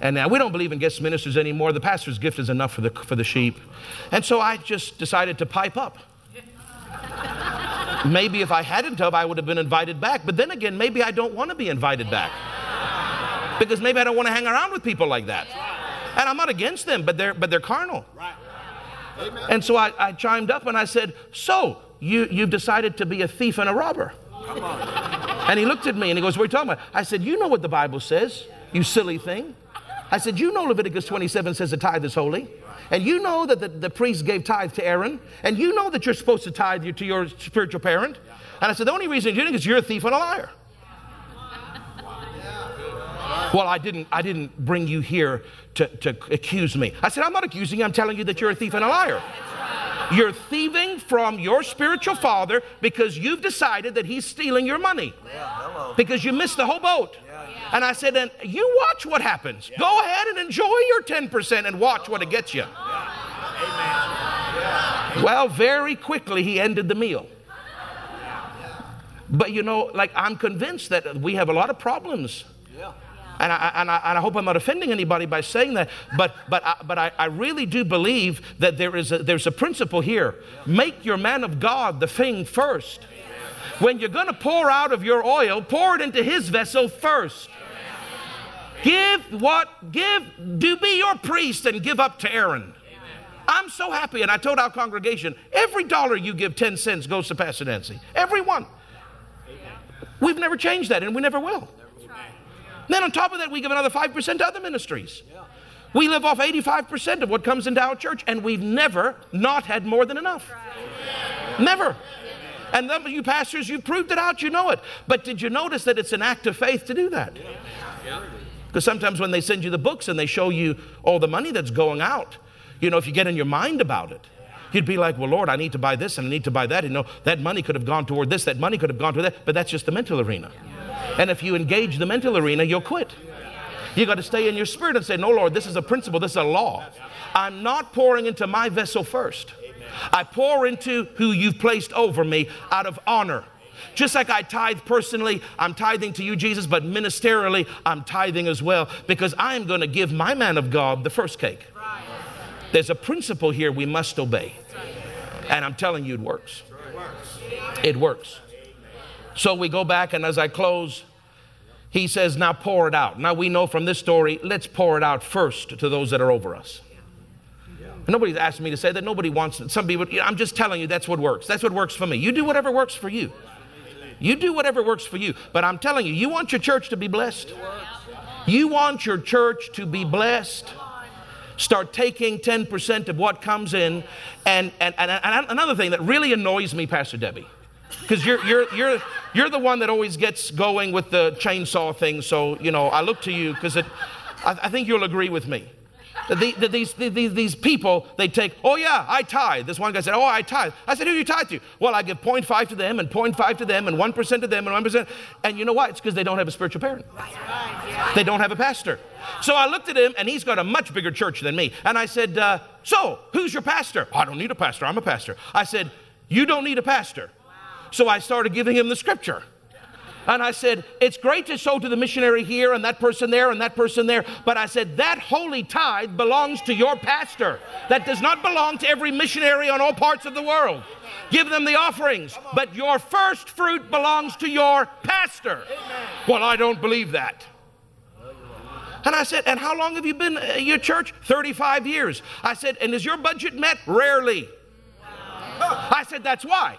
And now we don't believe in guest ministers anymore. The pastor's gift is enough for the, for the sheep. And so I just decided to pipe up. maybe if I hadn't have, I would have been invited back. But then again, maybe I don't want to be invited back. Because maybe I don't want to hang around with people like that. And I'm not against them, but they're, but they're carnal. Right. And so I, I chimed up and I said, So, you, you've decided to be a thief and a robber. And he looked at me and he goes, What are you talking about? I said, You know what the Bible says, you silly thing. I said, You know Leviticus 27 says the tithe is holy. And you know that the, the priest gave tithe to Aaron. And you know that you're supposed to tithe to your spiritual parent. And I said, The only reason you're doing it is you're a thief and a liar. Well, I didn't, I didn't bring you here to, to accuse me. I said, I'm not accusing you. I'm telling you that you're a thief and a liar. You're thieving from your spiritual father because you've decided that he's stealing your money. Because you missed the whole boat. And I said, and you watch what happens. Go ahead and enjoy your 10% and watch what it gets you. Well, very quickly he ended the meal. But you know, like I'm convinced that we have a lot of problems. And I, and, I, and I hope I'm not offending anybody by saying that, but, but, I, but I, I really do believe that there is a, there's a principle here. Make your man of God the thing first. When you're going to pour out of your oil, pour it into his vessel first. Give what, give, do be your priest and give up to Aaron. I'm so happy, and I told our congregation every dollar you give 10 cents goes to Pastor Nancy. Every one. We've never changed that, and we never will. Then on top of that, we give another 5% to other ministries. We live off 85% of what comes into our church, and we've never not had more than enough. Never. And some of you pastors, you proved it out, you know it. But did you notice that it's an act of faith to do that? Because sometimes when they send you the books and they show you all the money that's going out, you know, if you get in your mind about it, you'd be like, well, Lord, I need to buy this and I need to buy that. You know, that money could have gone toward this, that money could have gone to that, but that's just the mental arena. And if you engage the mental arena, you'll quit. You got to stay in your spirit and say, No, Lord, this is a principle, this is a law. I'm not pouring into my vessel first. I pour into who you've placed over me out of honor. Just like I tithe personally, I'm tithing to you, Jesus, but ministerially, I'm tithing as well because I am going to give my man of God the first cake. There's a principle here we must obey. And I'm telling you, it works. It works. So we go back, and as I close, he says, Now pour it out. Now we know from this story, let's pour it out first to those that are over us. Nobody's asked me to say that. Nobody wants it. Some people, I'm just telling you that's what works. That's what works for me. You do whatever works for you. You do whatever works for you. But I'm telling you, you want your church to be blessed. You want your church to be blessed. Start taking 10% of what comes in. And, and, and, and another thing that really annoys me, Pastor Debbie, because you're, you're, you're, you're the one that always gets going with the chainsaw thing. So, you know, I look to you because I, I think you'll agree with me. The, the, these, these, these people, they take, oh yeah, I tithe. This one guy said, oh, I tithe. I said, who do you tithe to? Well, I give 0.5 to them and 0.5 to them and 1% to them and 1%. And you know why? It's because they don't have a spiritual parent. They don't have a pastor. So I looked at him, and he's got a much bigger church than me. And I said, uh, so who's your pastor? I don't need a pastor. I'm a pastor. I said, you don't need a pastor. So I started giving him the scripture. And I said, It's great to sow to the missionary here and that person there and that person there. But I said, That holy tithe belongs to your pastor. That does not belong to every missionary on all parts of the world. Give them the offerings, but your first fruit belongs to your pastor. Well, I don't believe that. And I said, And how long have you been at your church? 35 years. I said, And is your budget met? Rarely. I said, That's why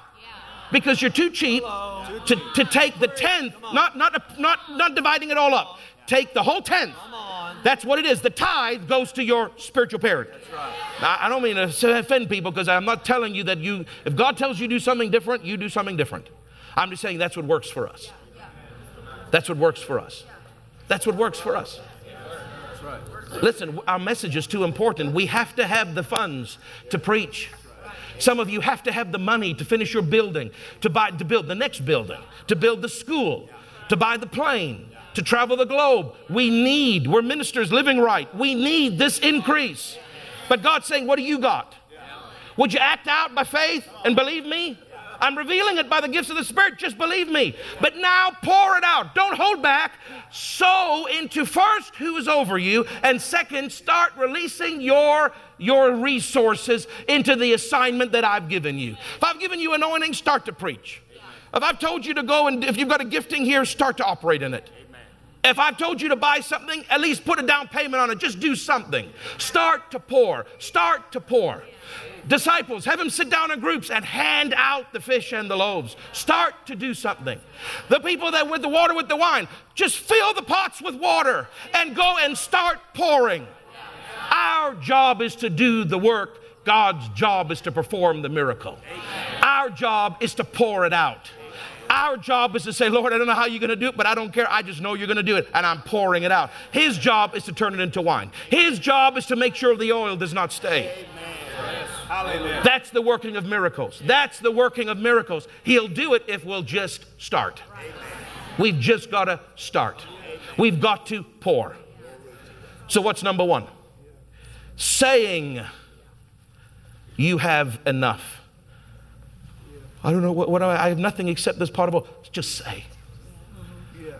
because you're too cheap to, to take the tenth, not, not, not, not dividing it all up. Take the whole tenth. That's what it is. The tithe goes to your spiritual parent. Now, I don't mean to offend people because I'm not telling you that you, if God tells you to do something different, you do something different. I'm just saying that's what works for us. That's what works for us. That's what works for us. Listen, our message is too important. We have to have the funds to preach. Some of you have to have the money to finish your building, to buy to build the next building, to build the school, to buy the plane, to travel the globe. We need, we're ministers living right. We need this increase. But God's saying, What do you got? Would you act out by faith and believe me? I'm revealing it by the gifts of the Spirit. Just believe me. But now pour it out. Don't hold back. Sow into first who is over you, and second, start releasing your your resources into the assignment that I've given you. If I've given you anointing, start to preach. If I've told you to go and if you've got a gifting here, start to operate in it. If I've told you to buy something, at least put a down payment on it. Just do something. Start to pour. Start to pour. Disciples, have them sit down in groups and hand out the fish and the loaves. Start to do something. The people that with the water with the wine, just fill the pots with water and go and start pouring. Our job is to do the work. God's job is to perform the miracle. Our job is to pour it out. Our job is to say, Lord, I don't know how you're going to do it, but I don't care. I just know you're going to do it, and I'm pouring it out. His job is to turn it into wine. His job is to make sure the oil does not stay. Amen. That's the working of miracles. That's the working of miracles. He'll do it if we'll just start. We've just got to start. We've got to pour. So, what's number one? Saying you have enough. I don't know what, what I, I have nothing except this pot of Just say.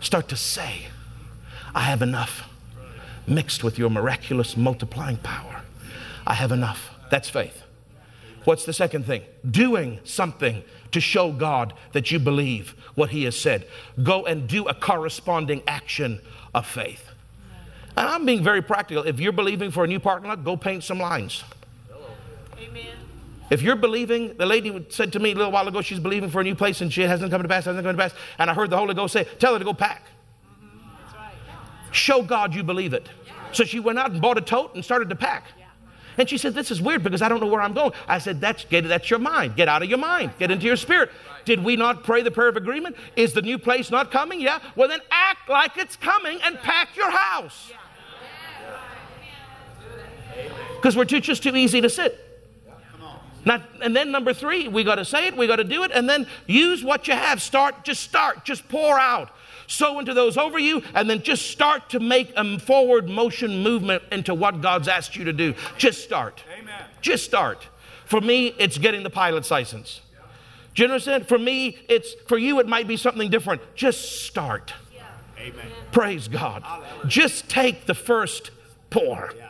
Start to say, I have enough mixed with your miraculous multiplying power. I have enough. That's faith. What's the second thing? Doing something to show God that you believe what He has said. Go and do a corresponding action of faith. And I'm being very practical. If you're believing for a new parking lot, go paint some lines. Amen. If you're believing, the lady said to me a little while ago, she's believing for a new place and she hasn't come to pass, hasn't come to pass. And I heard the Holy Ghost say, Tell her to go pack. Mm-hmm. Right. Show God you believe it. Yeah. So she went out and bought a tote and started to pack. And she said, This is weird because I don't know where I'm going. I said, That's, get, that's your mind. Get out of your mind. Get into your spirit. Did we not pray the prayer of agreement? Is the new place not coming? Yeah. Well, then act like it's coming and pack your house. Because we're too, just too easy to sit. Not, and then number three, we got to say it, we got to do it, and then use what you have. Start, just start, just pour out sow into those over you, and then just start to make a forward motion movement into what God's asked you to do. Just start. Amen. Just start. For me, it's getting the pilot's license. Do you understand? For me, it's for you, it might be something different. Just start. Yeah. Amen. Praise God. Hallelujah. Just take the first pour. Yeah.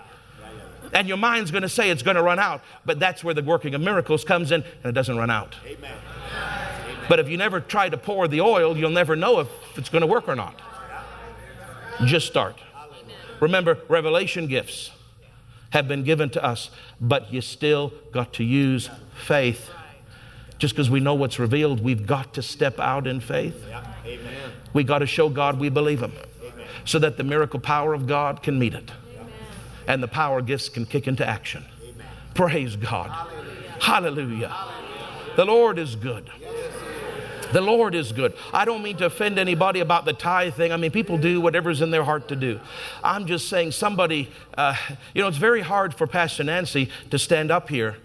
And your mind's going to say it's going to run out, but that's where the working of miracles comes in, and it doesn't run out. Amen. But if you never try to pour the oil, you'll never know if it's going to work or not. Just start. Remember, revelation gifts have been given to us, but you still got to use faith Just because we know what's revealed, we've got to step out in faith. Amen. We got to show God we believe Him Amen. so that the miracle power of God can meet it Amen. and the power gifts can kick into action. Praise God. Hallelujah. Hallelujah. Hallelujah. The Lord is good. The Lord is good. I don't mean to offend anybody about the tithe thing. I mean, people do whatever's in their heart to do. I'm just saying, somebody, uh, you know, it's very hard for Pastor Nancy to stand up here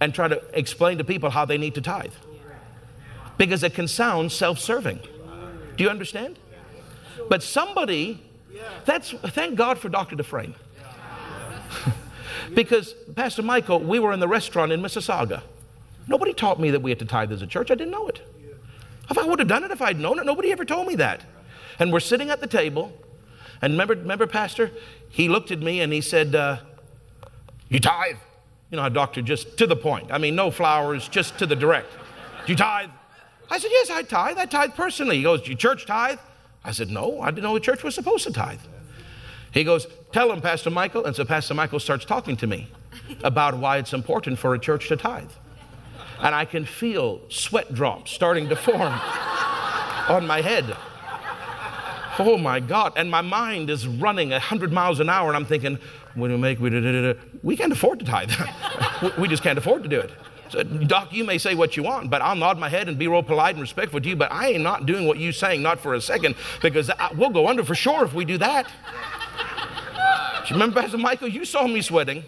and try to explain to people how they need to tithe because it can sound self serving. Do you understand? But somebody, that's, thank God for Dr. Dufresne. because, Pastor Michael, we were in the restaurant in Mississauga. Nobody taught me that we had to tithe as a church. I didn't know it. If I would have done it if I'd known it, nobody ever told me that. And we're sitting at the table, and remember, remember Pastor? He looked at me and he said, uh, You tithe? You know how doctor just to the point. I mean, no flowers, just to the direct. Do you tithe? I said, Yes, I tithe. I tithe personally. He goes, Do you church tithe? I said, No, I didn't know the church was supposed to tithe. He goes, Tell him, Pastor Michael. And so Pastor Michael starts talking to me about why it's important for a church to tithe and I can feel sweat drops starting to form on my head. Oh my God. And my mind is running 100 miles an hour, and I'm thinking, what do we make? We, we can't afford to tithe. we just can't afford to do it. So, Doc, you may say what you want, but I'll nod my head and be real polite and respectful to you, but I ain't not doing what you're saying, not for a second, because I, we'll go under for sure if we do that. Do you remember, Pastor Michael, you saw me sweating.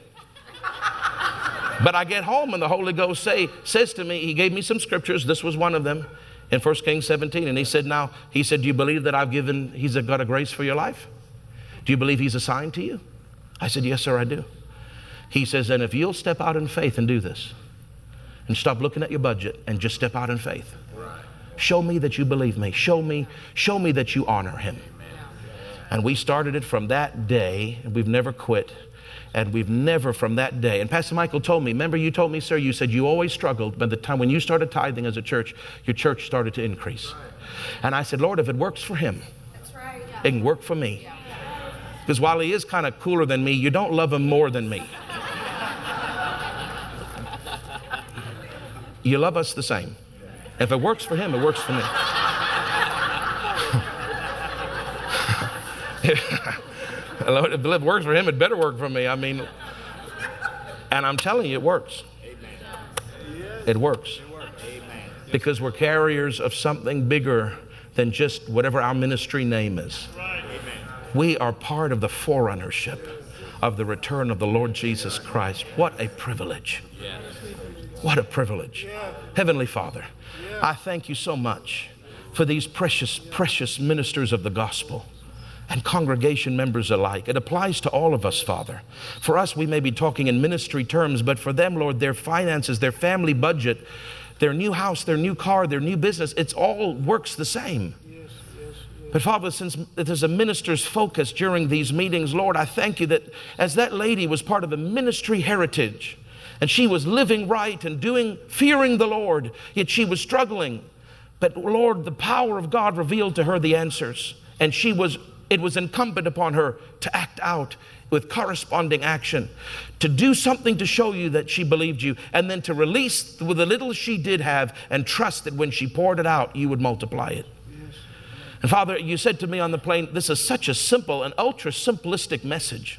But I get home and the Holy Ghost say, says to me, He gave me some scriptures. This was one of them in 1 Kings 17. And He said, Now, He said, Do you believe that I've given, He's got a grace for your life? Do you believe He's assigned to you? I said, Yes, sir, I do. He says, And if you'll step out in faith and do this, and stop looking at your budget and just step out in faith. Show me that you believe me. Show me, show me that you honor him. And we started it from that day, and we've never quit. And we've never from that day. And Pastor Michael told me, remember you told me, sir, you said you always struggled, but the time when you started tithing as a church, your church started to increase. And I said, Lord, if it works for him, right, yeah. it can work for me. Because while he is kind of cooler than me, you don't love him more than me. you love us the same. If it works for him, it works for me. if it works for him, it better work for me. I mean, and I'm telling you, it works. It works. Because we're carriers of something bigger than just whatever our ministry name is. We are part of the forerunnership of the return of the Lord Jesus Christ. What a privilege. What a privilege. Heavenly Father, I thank you so much for these precious, precious ministers of the gospel and congregation members alike. It applies to all of us, Father. For us, we may be talking in ministry terms, but for them, Lord, their finances, their family budget, their new house, their new car, their new business, it's all works the same. But Father, since there's a minister's focus during these meetings, Lord, I thank you that as that lady was part of a ministry heritage, and she was living right and doing, fearing the Lord, yet she was struggling. But Lord, the power of God revealed to her the answers, and she was it was incumbent upon her to act out with corresponding action, to do something to show you that she believed you, and then to release with the little she did have and trust that when she poured it out, you would multiply it. Yes. And Father, you said to me on the plane, this is such a simple and ultra simplistic message.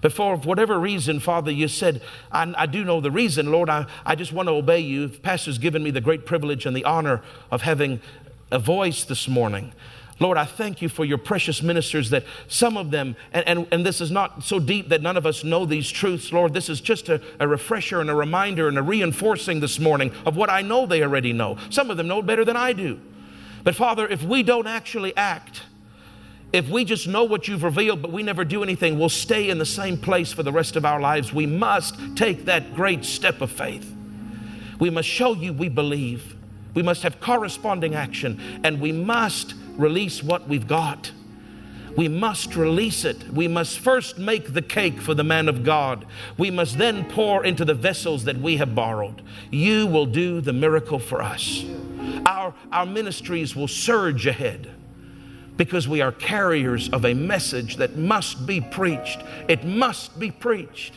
But for whatever reason, Father, you said, I, I do know the reason, Lord, I, I just want to obey you. Pastor's given me the great privilege and the honor of having a voice this morning. Lord, I thank you for your precious ministers that some of them, and, and, and this is not so deep that none of us know these truths, Lord. This is just a, a refresher and a reminder and a reinforcing this morning of what I know they already know. Some of them know better than I do. But Father, if we don't actually act, if we just know what you've revealed, but we never do anything, we'll stay in the same place for the rest of our lives. We must take that great step of faith. We must show you we believe. We must have corresponding action, and we must release what we've got. We must release it. We must first make the cake for the man of God. We must then pour into the vessels that we have borrowed. You will do the miracle for us. Our, our ministries will surge ahead because we are carriers of a message that must be preached. It must be preached.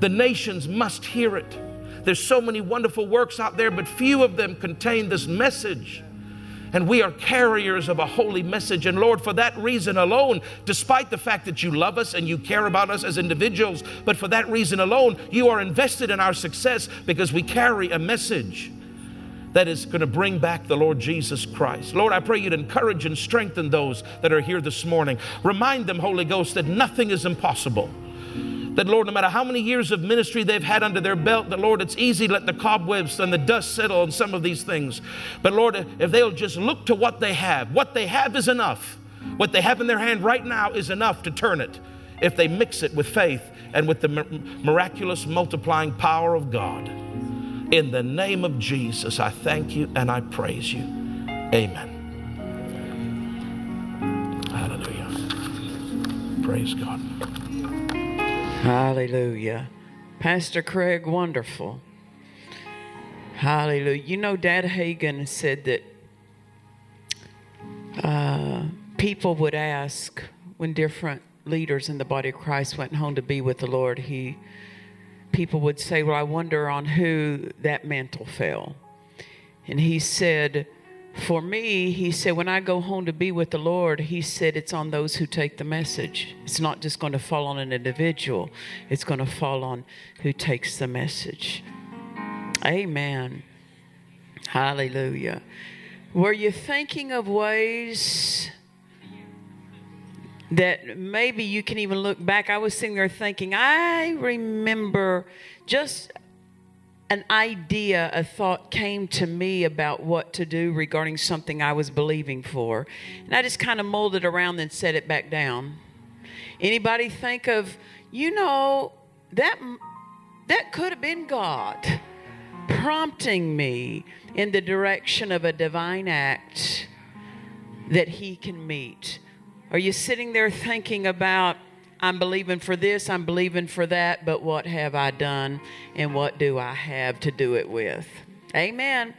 The nations must hear it. There's so many wonderful works out there, but few of them contain this message. And we are carriers of a holy message. And Lord, for that reason alone, despite the fact that you love us and you care about us as individuals, but for that reason alone, you are invested in our success because we carry a message that is going to bring back the Lord Jesus Christ. Lord, I pray you'd encourage and strengthen those that are here this morning. Remind them, Holy Ghost, that nothing is impossible. That, Lord, no matter how many years of ministry they've had under their belt, that, Lord, it's easy let the cobwebs and the dust settle on some of these things. But, Lord, if they'll just look to what they have, what they have is enough. What they have in their hand right now is enough to turn it if they mix it with faith and with the miraculous multiplying power of God. In the name of Jesus, I thank you and I praise you. Amen. Hallelujah. Praise God.
Hallelujah. Pastor Craig, wonderful. Hallelujah. You know, Dad Hagin said that uh, people would ask when different leaders in the body of Christ went home to be with the Lord, he people would say, Well, I wonder on who that mantle fell. And he said, For me, he said, when I go home to be with the Lord, he said, it's on those who take the message. It's not just going to fall on an individual, it's going to fall on who takes the message. Amen. Hallelujah. Were you thinking of ways that maybe you can even look back. I was sitting there thinking, I remember just an idea, a thought came to me about what to do regarding something I was believing for. And I just kind of molded around and set it back down. Anybody think of, you know, that that could have been God prompting me in the direction of a divine act that he can meet. Are you sitting there thinking about, I'm believing for this, I'm believing for that, but what have I done and what do I have to do it with? Amen.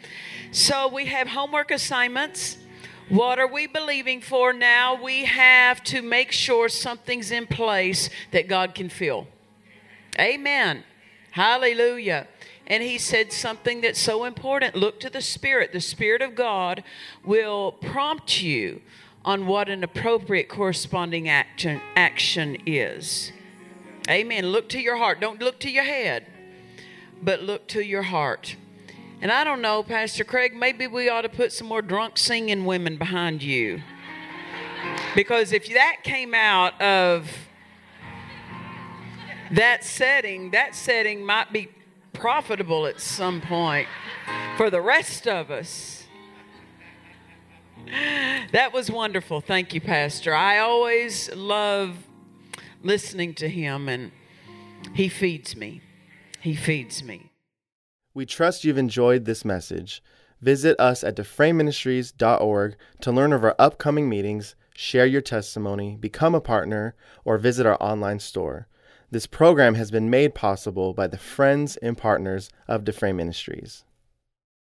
So we have homework assignments. What are we believing for now? We have to make sure something's in place that God can fill. Amen. Hallelujah. And he said something that's so important. Look to the Spirit. The Spirit of God will prompt you on what an appropriate corresponding action, action is. Amen. Look to your heart. Don't look to your head, but look to your heart. And I don't know, Pastor Craig, maybe we ought to put some more drunk singing women behind you. Because if that came out of that setting, that setting might be profitable at some point for the rest of us. That was wonderful. Thank you, Pastor. I always love listening to him, and he feeds me. He feeds me.
We trust you've enjoyed this message. Visit us at dufresneministries.org to learn of our upcoming meetings, share your testimony, become a partner, or visit our online store. This program has been made possible by the friends and partners of Dufresne Ministries.